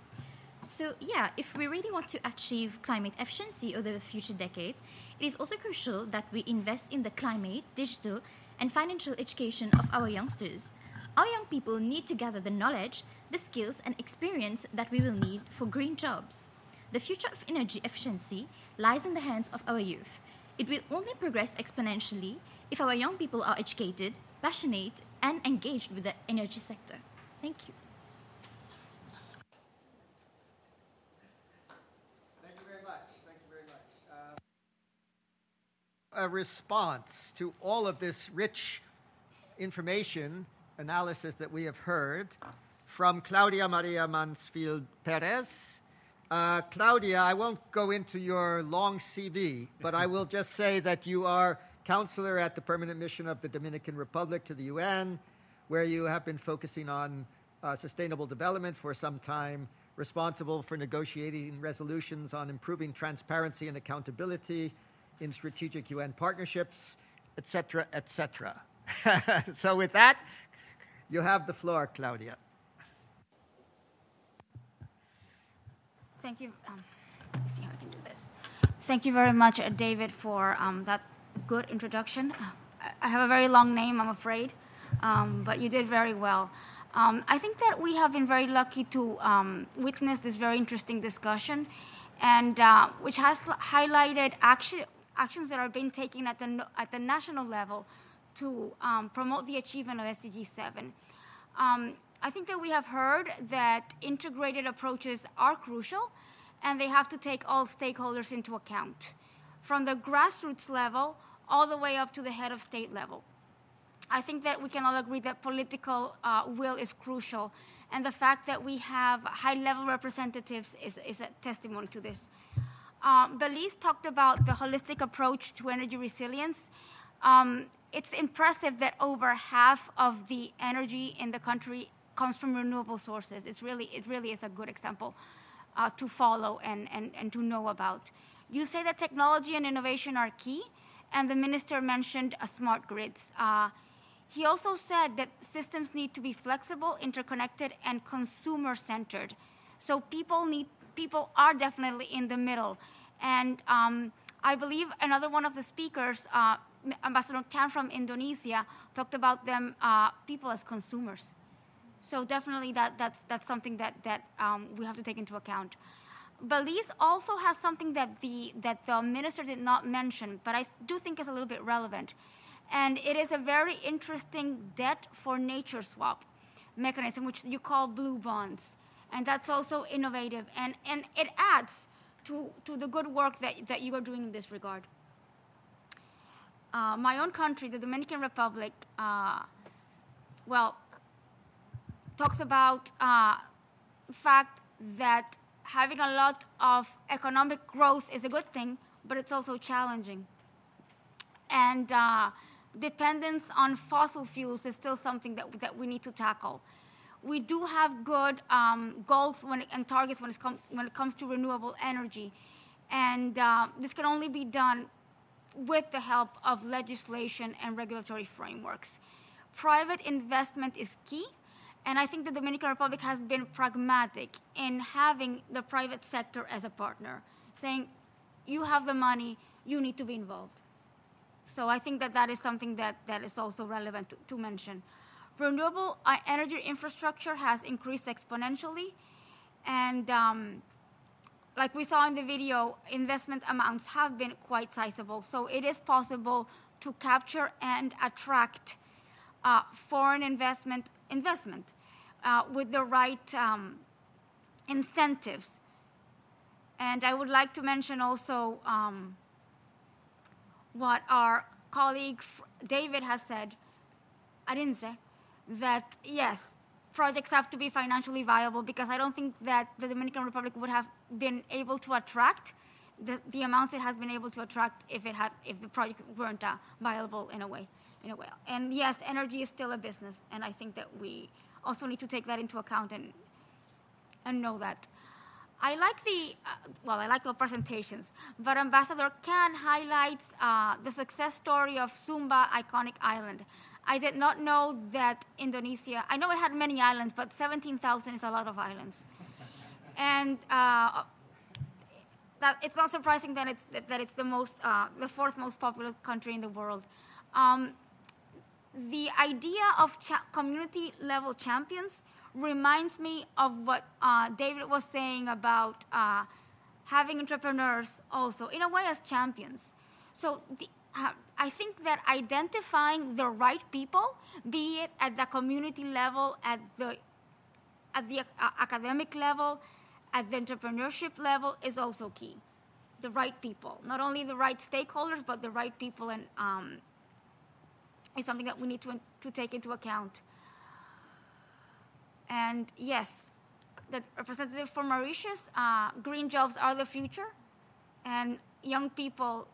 Speaker 9: So yeah, if we really want to achieve climate efficiency over the future decades, it is also crucial that we invest in the climate, digital, and financial education of our youngsters. Our young people need to gather the knowledge, the skills, and experience that we will need for green jobs. The future of energy efficiency lies in the hands of our youth. It will only progress exponentially if our young people are educated, passionate, and engaged with the energy sector. Thank you.
Speaker 4: Thank you very much. Thank you very much. Uh, a response to all of this rich information analysis that we have heard from Claudia Maria Mansfield Perez. Uh, Claudia, I won't go into your long CV, but I will just say that you are counselor at the permanent mission of the Dominican Republic to the UN, where you have been focusing on uh, sustainable development for some time, responsible for negotiating resolutions on improving transparency and accountability in strategic UN partnerships, etc., etc. (laughs) so, with that, you have the floor, Claudia.
Speaker 10: Thank you. Um, see how I can do this. Thank you very much, uh, David, for um, that good introduction. I- have a very long name, I'm afraid, um, but you did very well. Um, I think that we have been very lucky to um, witness this very interesting discussion, and uh, which has highlighted action, actions that are being taken at the at the national level to um, promote the achievement of SDG 7. Um, I think that we have heard that integrated approaches are crucial and they have to take all stakeholders into account, from the grassroots level all the way up to the head of state level. I think that we can all agree that political uh, will is crucial, and the fact that we have high level representatives is, is a testimony to this. Um, Belize talked about the holistic approach to energy resilience. Um, it's impressive that over half of the energy in the country comes from renewable sources. It's really, it really is a good example uh, to follow and, and, and to know about. You say that technology and innovation are key, and the minister mentioned uh, smart grids. Uh, he also said that systems need to be flexible, interconnected, and consumer centered. So people need people are definitely in the middle, and um, I believe another one of the speakers, uh, Ambassador Tan from Indonesia, talked about them uh, people as consumers. So definitely that, that's, that's something that, that um, we have to take into account. Belize also has something that the that the minister did not mention, but I do think is a little bit relevant, and it is a very interesting debt for nature swap mechanism, which you call blue bonds, and that's also innovative, and and it adds to to the good work that that you are doing in this regard. Uh, my own country, the Dominican Republic, uh, well, talks about uh, fact that having a lot of economic growth is a good thing, but it's also challenging. And uh, dependence on fossil fuels is still something that, that we need to tackle. We do have good um, goals when it, and targets when, com- when it comes to renewable energy. And uh, this can only be done with the help of legislation and regulatory frameworks. Private investment is key and I think the Dominican Republic has been pragmatic in having the private sector as a partner, saying, you have the money, you need to be involved. So I think that that is something that, that is also relevant to, to mention. Renewable uh, energy infrastructure has increased exponentially, and um, like we saw in the video, investment amounts have been quite sizable. So it is possible to capture and attract uh, foreign investment investment uh, with the right um, incentives. And I would like to mention also um, what our colleague David has said, Arinze, that yes, projects have to be financially viable because I don't think that the Dominican Republic would have been able to attract the, the amounts it has been able to attract if it had if the projects weren't uh, viable in a way in a way. And yes, energy is still a business, and I think that we also need to take that into account and and know that. I like the uh, well, I like the presentations, but Ambassador Can highlights uh, the success story of Sumba Iconic Island. I did not know that Indonesia. I know it had many islands, but 17,000 is a lot of islands, and uh, that it's not surprising that it's that it's the most uh, the fourth most populous country in the world. Um, the idea of cha- community level champions reminds me of what uh, David was saying about uh, having entrepreneurs also, in a way, as champions. So the, I think that identifying the right people, be it at the community level, at the at the uh, academic level, at the entrepreneurship level, is also key. The right people, not only the right stakeholders, but the right people and um, is something that we need to, to take into account. And yes, the representative for Mauritius, uh, green jobs are the future, and young people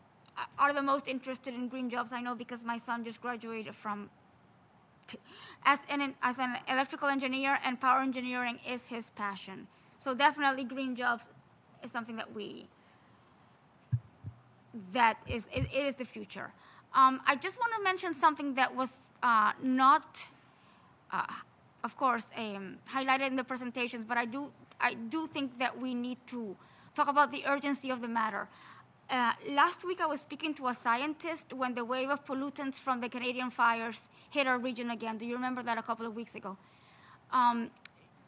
Speaker 10: are the most interested in green jobs. I know because my son just graduated from as an as an electrical engineer, and power engineering is his passion. So definitely, green jobs is something that we that is it, it is the future. Um, I just want to mention something that was uh, not, uh, of course, um, highlighted in the presentations, but I do, I do think that we need to talk about the urgency of the matter. Uh, last week, I was speaking to a scientist when the wave of pollutants from the Canadian fires hit our region again. Do you remember that a couple of weeks ago? Um,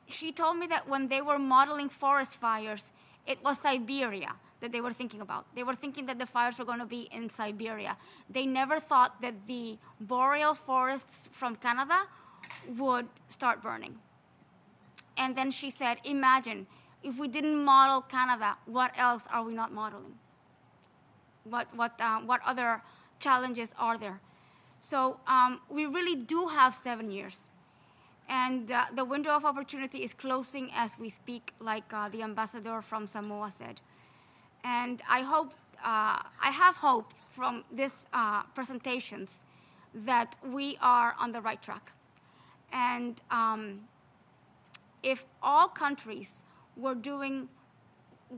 Speaker 10: she told me that when they were modeling forest fires, it was Siberia that they were thinking about. They were thinking that the fires were going to be in Siberia. They never thought that the boreal forests from Canada would start burning. And then she said, Imagine if we didn't model Canada, what else are we not modeling? What, what, um, what other challenges are there? So um, we really do have seven years. And uh, the window of opportunity is closing as we speak, like uh, the ambassador from Samoa said. And I hope, uh, I have hope from these uh, presentations that we are on the right track. And um, if all countries were doing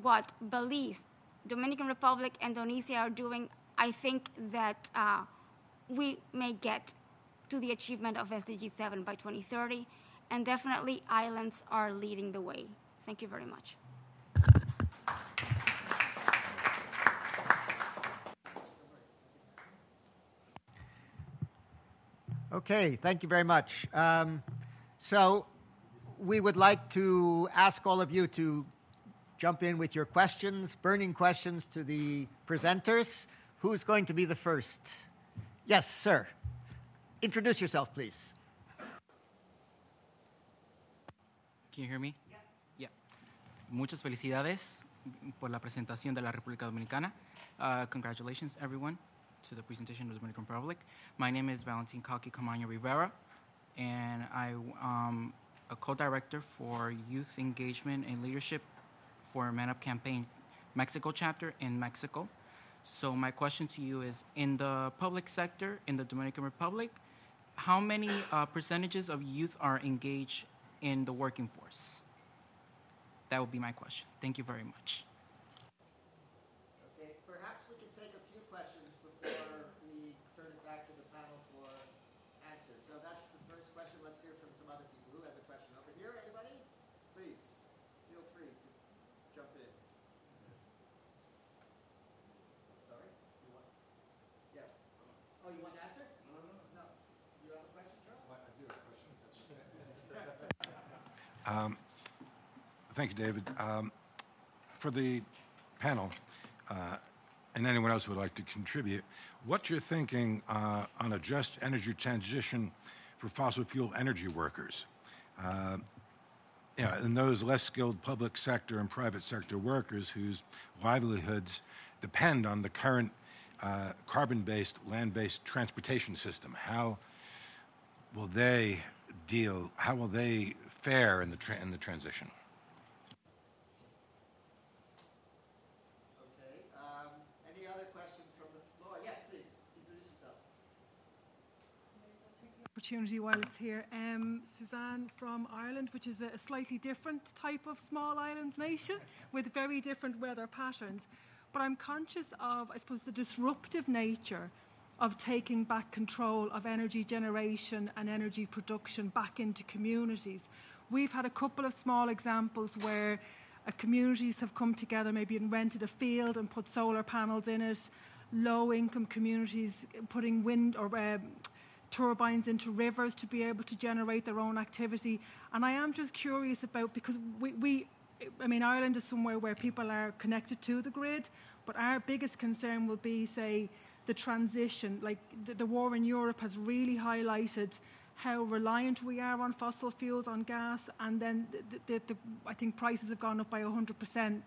Speaker 10: what Belize, Dominican Republic, and Indonesia are doing, I think that uh, we may get to the achievement of SDG 7 by 2030, and definitely islands are leading the way. Thank you very much.
Speaker 4: Okay, thank you very much. Um, so, we would like to ask all of you to jump in with your questions, burning questions to the presenters. Who's going to be the first? Yes, sir. Introduce yourself, please.
Speaker 11: Can you hear me? Yeah. Yeah. Muchas felicidades por la presentación de la República Dominicana. Uh, congratulations, everyone, to the presentation of the Dominican Republic. My name is Valentin Kaki Camaño Rivera, and I am a co-director for Youth Engagement and Leadership for Man Up Campaign Mexico chapter in Mexico. So my question to you is, in the public sector in the Dominican Republic, how many uh, percentages of youth are engaged in the working force? That would be my question. Thank you very much.
Speaker 4: Okay, perhaps we can take a few questions before we turn it back to the panel for answers. So that's the first question. Let's hear from some other people. Who has a question over here? Anybody? Please, feel free to jump in. Sorry? You want? Yeah. Oh, you want to answer? No, no, no. No. You have a question, Charles? I do have a question.
Speaker 1: Um, Thank you, David. Um, For the panel, uh, and anyone else who would like to contribute, what you're thinking uh, on a just energy transition for fossil fuel energy workers? Uh, you know, and those less skilled public sector and private sector workers whose livelihoods depend on the current uh, carbon-based, land-based transportation system. How will they deal? How will they fare in the tra- in the transition?
Speaker 4: Um, any other questions from the floor? Yes, please. Introduce yourself.
Speaker 12: opportunity while it's here. Um, Suzanne from Ireland, which is a, a slightly different type of small island nation with very different weather patterns. But I'm conscious of, I suppose, the disruptive nature of taking back control of energy generation and energy production back into communities. We've had a couple of small examples where uh, communities have come together, maybe and rented a field and put solar panels in it. Low income communities putting wind or um, turbines into rivers to be able to generate their own activity. And I am just curious about because we, we I mean, Ireland is somewhere where people are connected to the grid, but our biggest concern will be, say, the transition. Like the, the war in Europe has really highlighted how reliant we are on fossil fuels, on gas, and then the, the, the, I think prices have gone up by 100%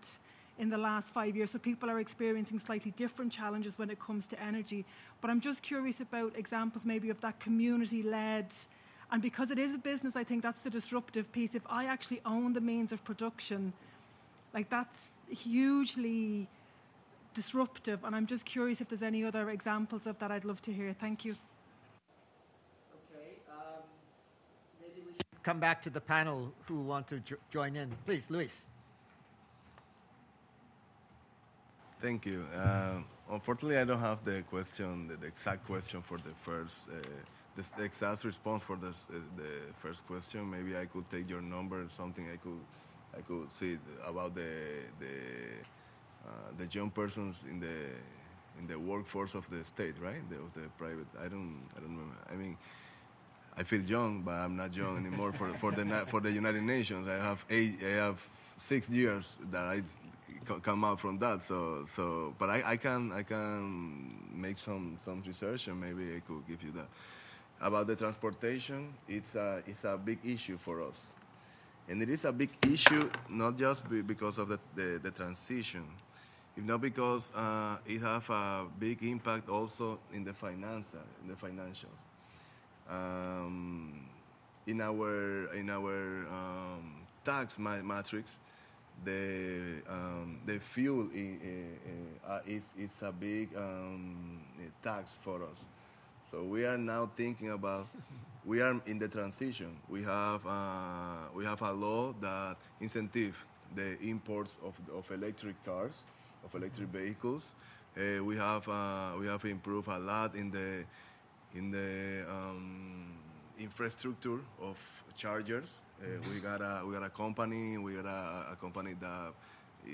Speaker 12: in the last five years. So people are experiencing slightly different challenges when it comes to energy. But I'm just curious about examples maybe of that community led. And because it is a business, I think that's the disruptive piece. If I actually own the means of production, like that's hugely disruptive. And I'm just curious if there's any other examples of that I'd love to hear. Thank you.
Speaker 4: Okay. Um, maybe we should come back to the panel who want to jo- join in. Please, Luis.
Speaker 5: Thank you. Uh, unfortunately, I don't have the question, the, the exact question for the first, uh, the, exact response for the, uh, the first question. Maybe I could take your number or something. I could, I could see about the the uh, the young persons in the in the workforce of the state, right? The, of the private. I don't, I don't remember. I mean. I feel young, but I'm not young anymore for, for the for the United Nations. I have eight, I have six years that I come out from that. So so, but I, I can I can make some some research and maybe I could give you that. About the transportation, it's a it's a big issue for us, and it is a big issue not just because of the the, the transition, if not because uh, it have a big impact also in the finance in the financials um, in our in our um, tax ma- matrix, the um, the fuel uh, is it's a big um, tax for us. So we are now thinking about (laughs) we are in the transition. We have uh, we have a law that incentive the imports of of electric cars, of electric vehicles. Uh, we have uh, we have improved a lot in the in the um, infrastructure of chargers. Uh, we got a we got a company. We got a, a company that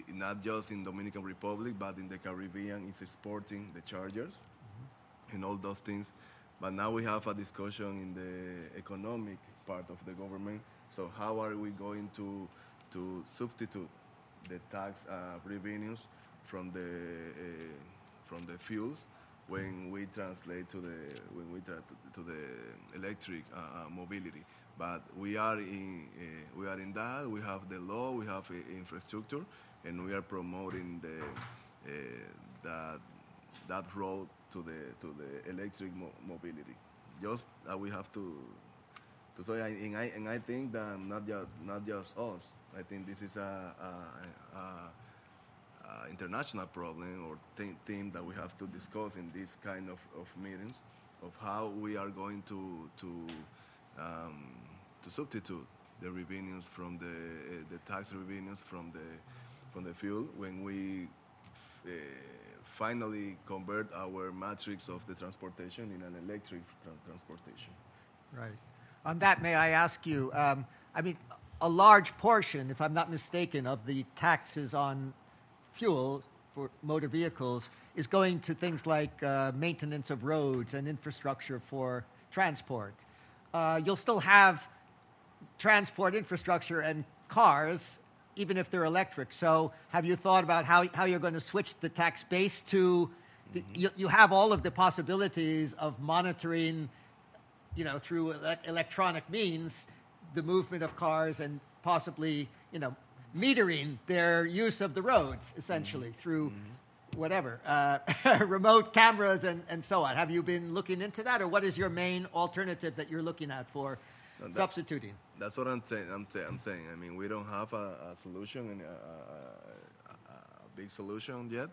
Speaker 5: not just in Dominican Republic but in the Caribbean is exporting the chargers and all those things. But now we have a discussion in the economic part of the government. So how are we going to to substitute the tax uh, revenues from the uh, from the fuels when we translate to the when we to, to the electric uh, uh, mobility. But we are in uh, we are in that. We have the law. We have uh, infrastructure, and we are promoting the uh, that that road to the to the electric mo- mobility. Just that we have to to say, I- and I and I think that not just not just us. I think this is a, a, a, a international problem or th- theme that we have to discuss in this kind of, of meetings of how we are going to to um, to substitute the revenues from the uh, the tax revenues from the from the fuel when we uh, finally convert our matrix of the transportation in an electric tra- transportation.
Speaker 4: Right. On that, may I ask you? Um, I mean, a large portion, if I'm not mistaken, of the taxes on fuel for motor vehicles is going to things like uh, maintenance of roads and infrastructure for transport. Uh, you'll still have transport infrastructure and cars, even if they're electric. So, have you thought about how, how you're going to switch the tax base to? The, you, you have all of the possibilities of monitoring, you know, through ele- electronic means, the movement of cars and possibly, you know, metering their use of the roads essentially mm-hmm. through mm-hmm. whatever uh, (laughs) remote cameras and, and so on. Have you been looking into that, or what is your main alternative that you're looking at for
Speaker 5: No, that-
Speaker 4: substituting?
Speaker 5: That's what I'm saying. I'm, I'm saying. I mean, we don't have a, a solution and a, a, a, a big solution yet,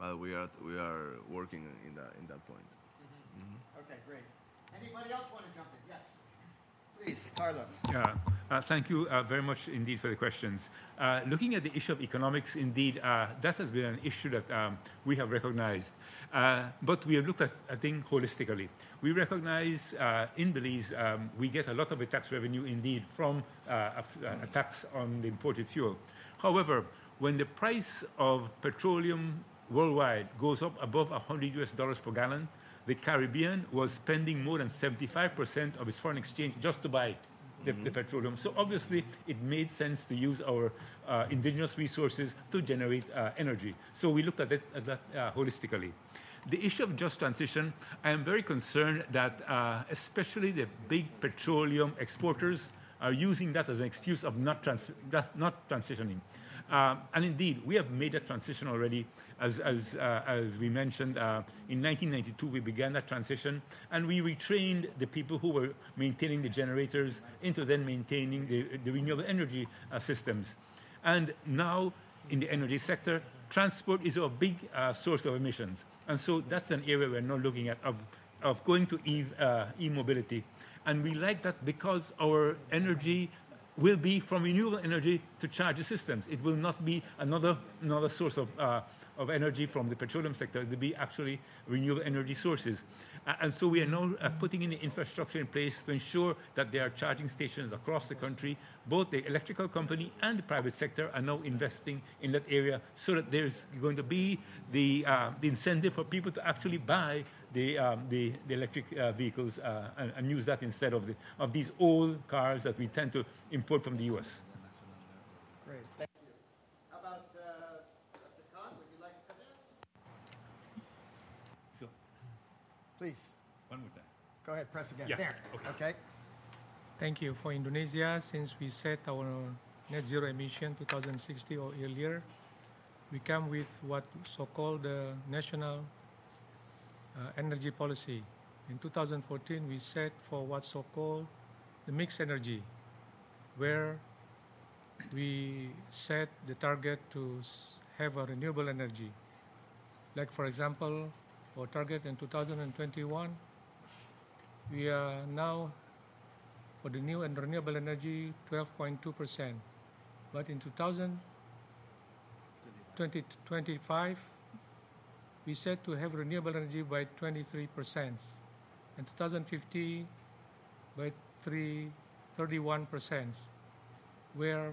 Speaker 5: but we are we are working in that in that point. Mm-hmm.
Speaker 4: Okay, great. Anybody else want to jump in? Please, Carlos.
Speaker 2: Yeah, uh, thank you uh, very much indeed for the questions. Uh, looking at the issue of economics, indeed, uh, that has been an issue that um, we have recognized. Uh, but we have looked at a thing holistically. We recognize uh, in Belize um, we get a lot of the tax revenue indeed from a, a tax on the imported fuel. However, when the price of petroleum worldwide goes up above 100 US dollars per gallon, the Caribbean was spending more than 75% of its foreign exchange just to buy the, the petroleum. So obviously, it made sense to use our uh, indigenous resources to generate uh, energy. So we looked at, it, at that uh, holistically. The issue of just transition, I am very concerned that uh, especially the big petroleum exporters are using that as an excuse of not, trans- not transitioning. Um, and indeed, we have made that transition already. As, as, uh, as we mentioned, uh, in 1992, we began that transition, and we retrained the people who were maintaining the generators into then maintaining the, the renewable energy uh, systems. And now, in the energy sector, transport is a big uh, source of emissions. And so that's an area we're now looking at of, of going to e, uh, e-mobility. And we like that because our energy will be from renewable energy to charge the systems. It will not be another, another source of, uh, of energy from the petroleum sector. It will be actually renewable energy sources. Uh, and so we are now uh, putting in the infrastructure in place to ensure that there are charging stations across the country. Both the electrical company and the private sector are now investing in that area so that there's going to be the, uh, the incentive for people to actually buy the, um, the, the electric uh, vehicles uh, and, and use that instead of, the, of these old cars that we tend to import from the US.
Speaker 4: Great, thank you. How about uh, Dr. Khan? Would you like to come in?
Speaker 2: So,
Speaker 4: Please,
Speaker 2: one more time.
Speaker 4: go ahead, press again.
Speaker 2: Yeah,
Speaker 4: There.
Speaker 2: okay.
Speaker 4: okay.
Speaker 7: Thank you. For Indonesia, since we set our net zero emission 2060 or earlier, we come with what so-called the national uh, Uh, energy policy. In 2014, we set for what so-called the mixed energy, where we set the target to have a renewable energy. Like for example, our target in 2021, we are now for the new and renewable energy 12.2%. But in 2025, we set to have renewable energy by 23%. And 2050 by 3, 31%, where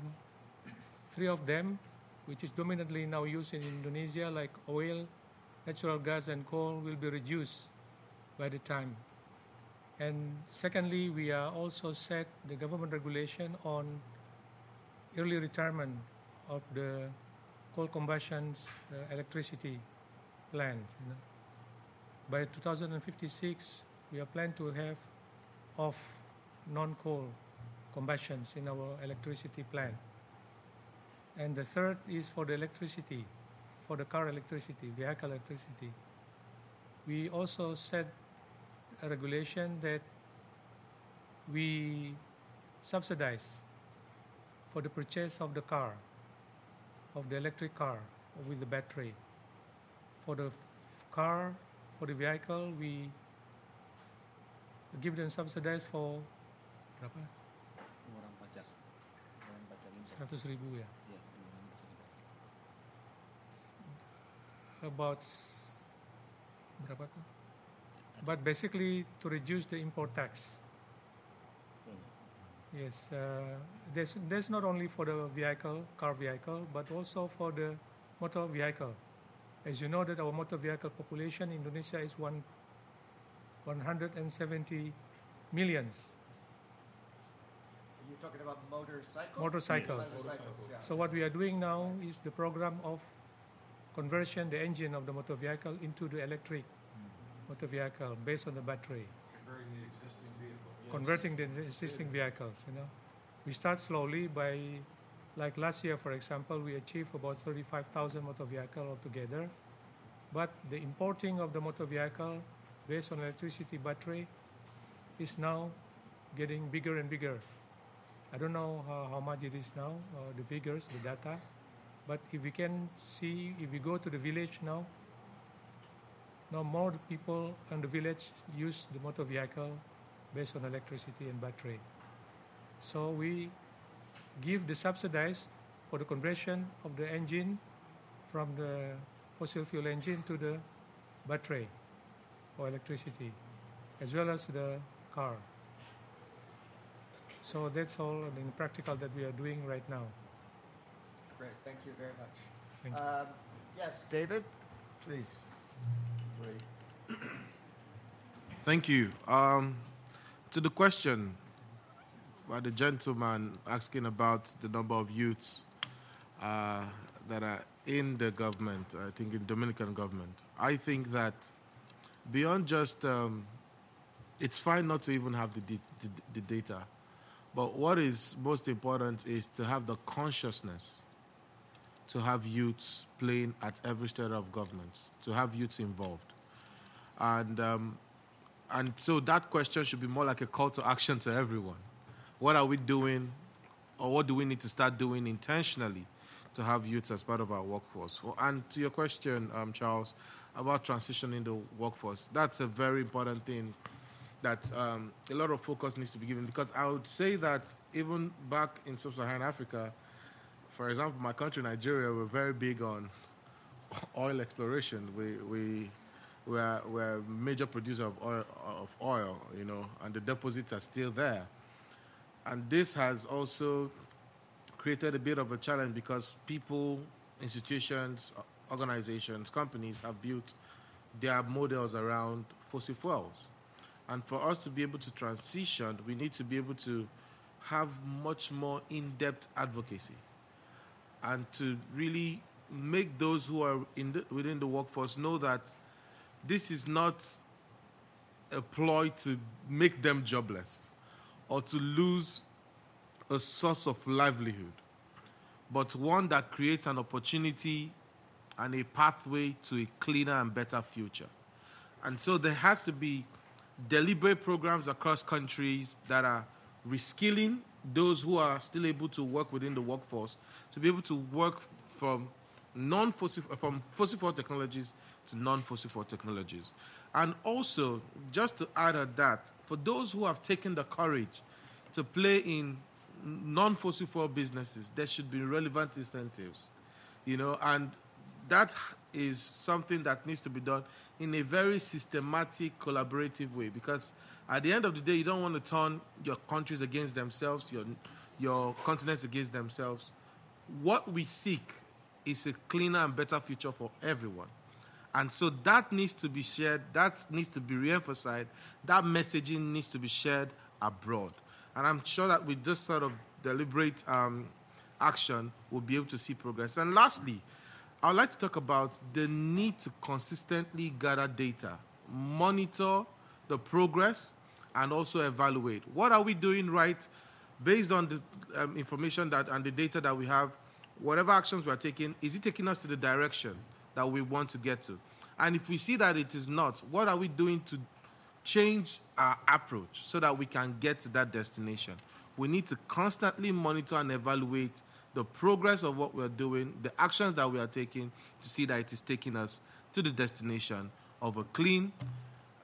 Speaker 7: three of them, which is dominantly now used in Indonesia, like oil, natural gas, and coal, will be reduced by the time. And secondly, we are also set the government regulation on early retirement of the coal combustion uh, electricity know. By 2056, we are planned to have off non-coal combustions in our electricity plant. And the third is for the electricity, for the car electricity, vehicle electricity. We also set a regulation that we subsidize for the purchase of the car, of the electric car with the battery. For the car, for the vehicle, we give them subsidize for berapa?
Speaker 13: pengurangan pajak pengurangan pajak
Speaker 7: 100 ribu ya.
Speaker 13: ya
Speaker 7: About berapa tuh? But basically to reduce the import tax. Yes, uh, there's, there's not only for the vehicle, car vehicle, but also for the motor vehicle. As you know that our motor vehicle population in Indonesia is one, 170 millions.
Speaker 4: You're talking about motorcycles?
Speaker 7: Motorcycles.
Speaker 4: Motorcycles, yeah.
Speaker 7: So what we are doing now is the program of conversion the engine of the motor vehicle into the electric mm-hmm. motor vehicle based on the battery.
Speaker 1: Converting the existing vehicle.
Speaker 7: converting the existing vehicles. You know, we start slowly by, like last year, for example, we achieved about 35,000 motor vehicle altogether. But the importing of the motor vehicle based on electricity battery is now getting bigger and bigger. I don't know how, how much it is now, uh, the figures, the data. But if we can see, if we go to the village now, now more people in the village use the motor vehicle based on electricity and battery. So we give the subsidies for the conversion of the engine from the fossil fuel engine to the battery or electricity, as well as the car. So that's all in practical that we are doing right now.
Speaker 4: Great, thank you very much.
Speaker 7: Thank you.
Speaker 4: Um, yes, David, please. Wait.
Speaker 8: Thank you. Um, to the question by the gentleman asking about the number of youths uh, that are in the government, I think in Dominican government, I think that beyond just, um, it's fine not to even have the, the, data, but what is most important is to have the consciousness to have youths playing at every stage of government, to have youths involved. And um, and so that question should be more like a call to action to everyone. What are we doing, or what do we need to start doing intentionally to have youths as part of our workforce? Well, and to your question, um, Charles, about transitioning the workforce, that's a very important thing that um, a lot of focus needs to be given because I would say that even back in sub Saharan Africa, for example, my country, Nigeria, we're very big on oil exploration. We, we, we're, we're a major producer of oil, of oil, you know, and the deposits are still there. And this has also created a bit of a challenge because people, institutions, organizations, companies have built their models around fossil fuels. And for us to be able to transition, we need to be able to have much more in depth advocacy and to really make those who are in the, within the workforce know that this is not a ploy to make them jobless or to lose a source of livelihood, but one that creates an opportunity and a pathway to a cleaner and better future. And so there has to be deliberate programs across countries that are reskilling those who are still able to work within the workforce to be able to work from non-fossil from fossil fuel technologies to non-fossil fuel technologies. And also, just to add at that, for those who have taken the courage to play in non-fossil fuel businesses, there should be relevant incentives, you know, and that is something that needs to be done in a very systematic, collaborative way. Because at the end of the day, you don't want to turn your countries against themselves, your your continents against themselves. What we seek is a cleaner and better future for everyone. And so that needs to be shared, that needs to be re-emphasized, that messaging needs to be shared abroad. And I'm sure that with this sort of deliberate um, action, we'll be able to see progress. And lastly, I'd like to talk about the need to consistently gather data, monitor the progress, and also evaluate. What are we doing right based on the um, information that and the data that we have? Whatever actions we are taking, is it taking us to the direction that we want to get to? And if we see that it is not, what are we doing to change our approach so that we can get to that destination? We need to constantly monitor and evaluate the progress of what we're doing, the actions that we are taking to see that it is taking us to the destination of a clean,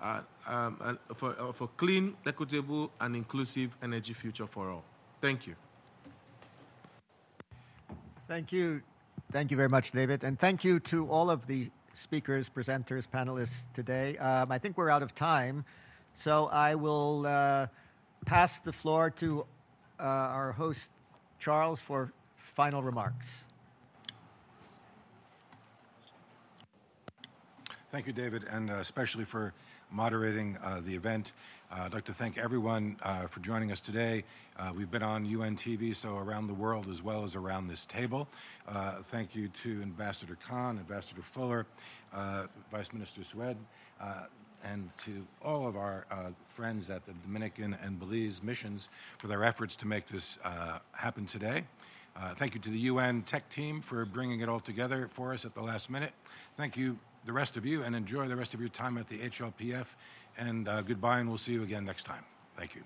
Speaker 8: uh, um, uh, for, uh, for clean, equitable, and inclusive energy future for all. Thank you.
Speaker 4: Thank you. Thank you very much, David. And thank you to all of the speakers, presenters, panelists today. Um, I think we're out of time, so I will uh, pass the floor to uh, our host, Charles, for final remarks.
Speaker 1: Thank you, David, and uh, especially for moderating uh, the event. Uh, I'd like to thank everyone uh, for joining us today. Uh, we've been on UN TV, so around the world as well as around this table. Uh, thank you to Ambassador Khan, Ambassador Fuller, Vice Minister Sued, and to all of our friends at the Dominican and Belize missions for their efforts to make this happen today. Uh, thank you to the UN tech team for bringing it all together for us at the last minute. Thank you, the rest of you, and enjoy the rest of your time at the HLPF. And uh, goodbye, and we'll see you again next time. Thank you.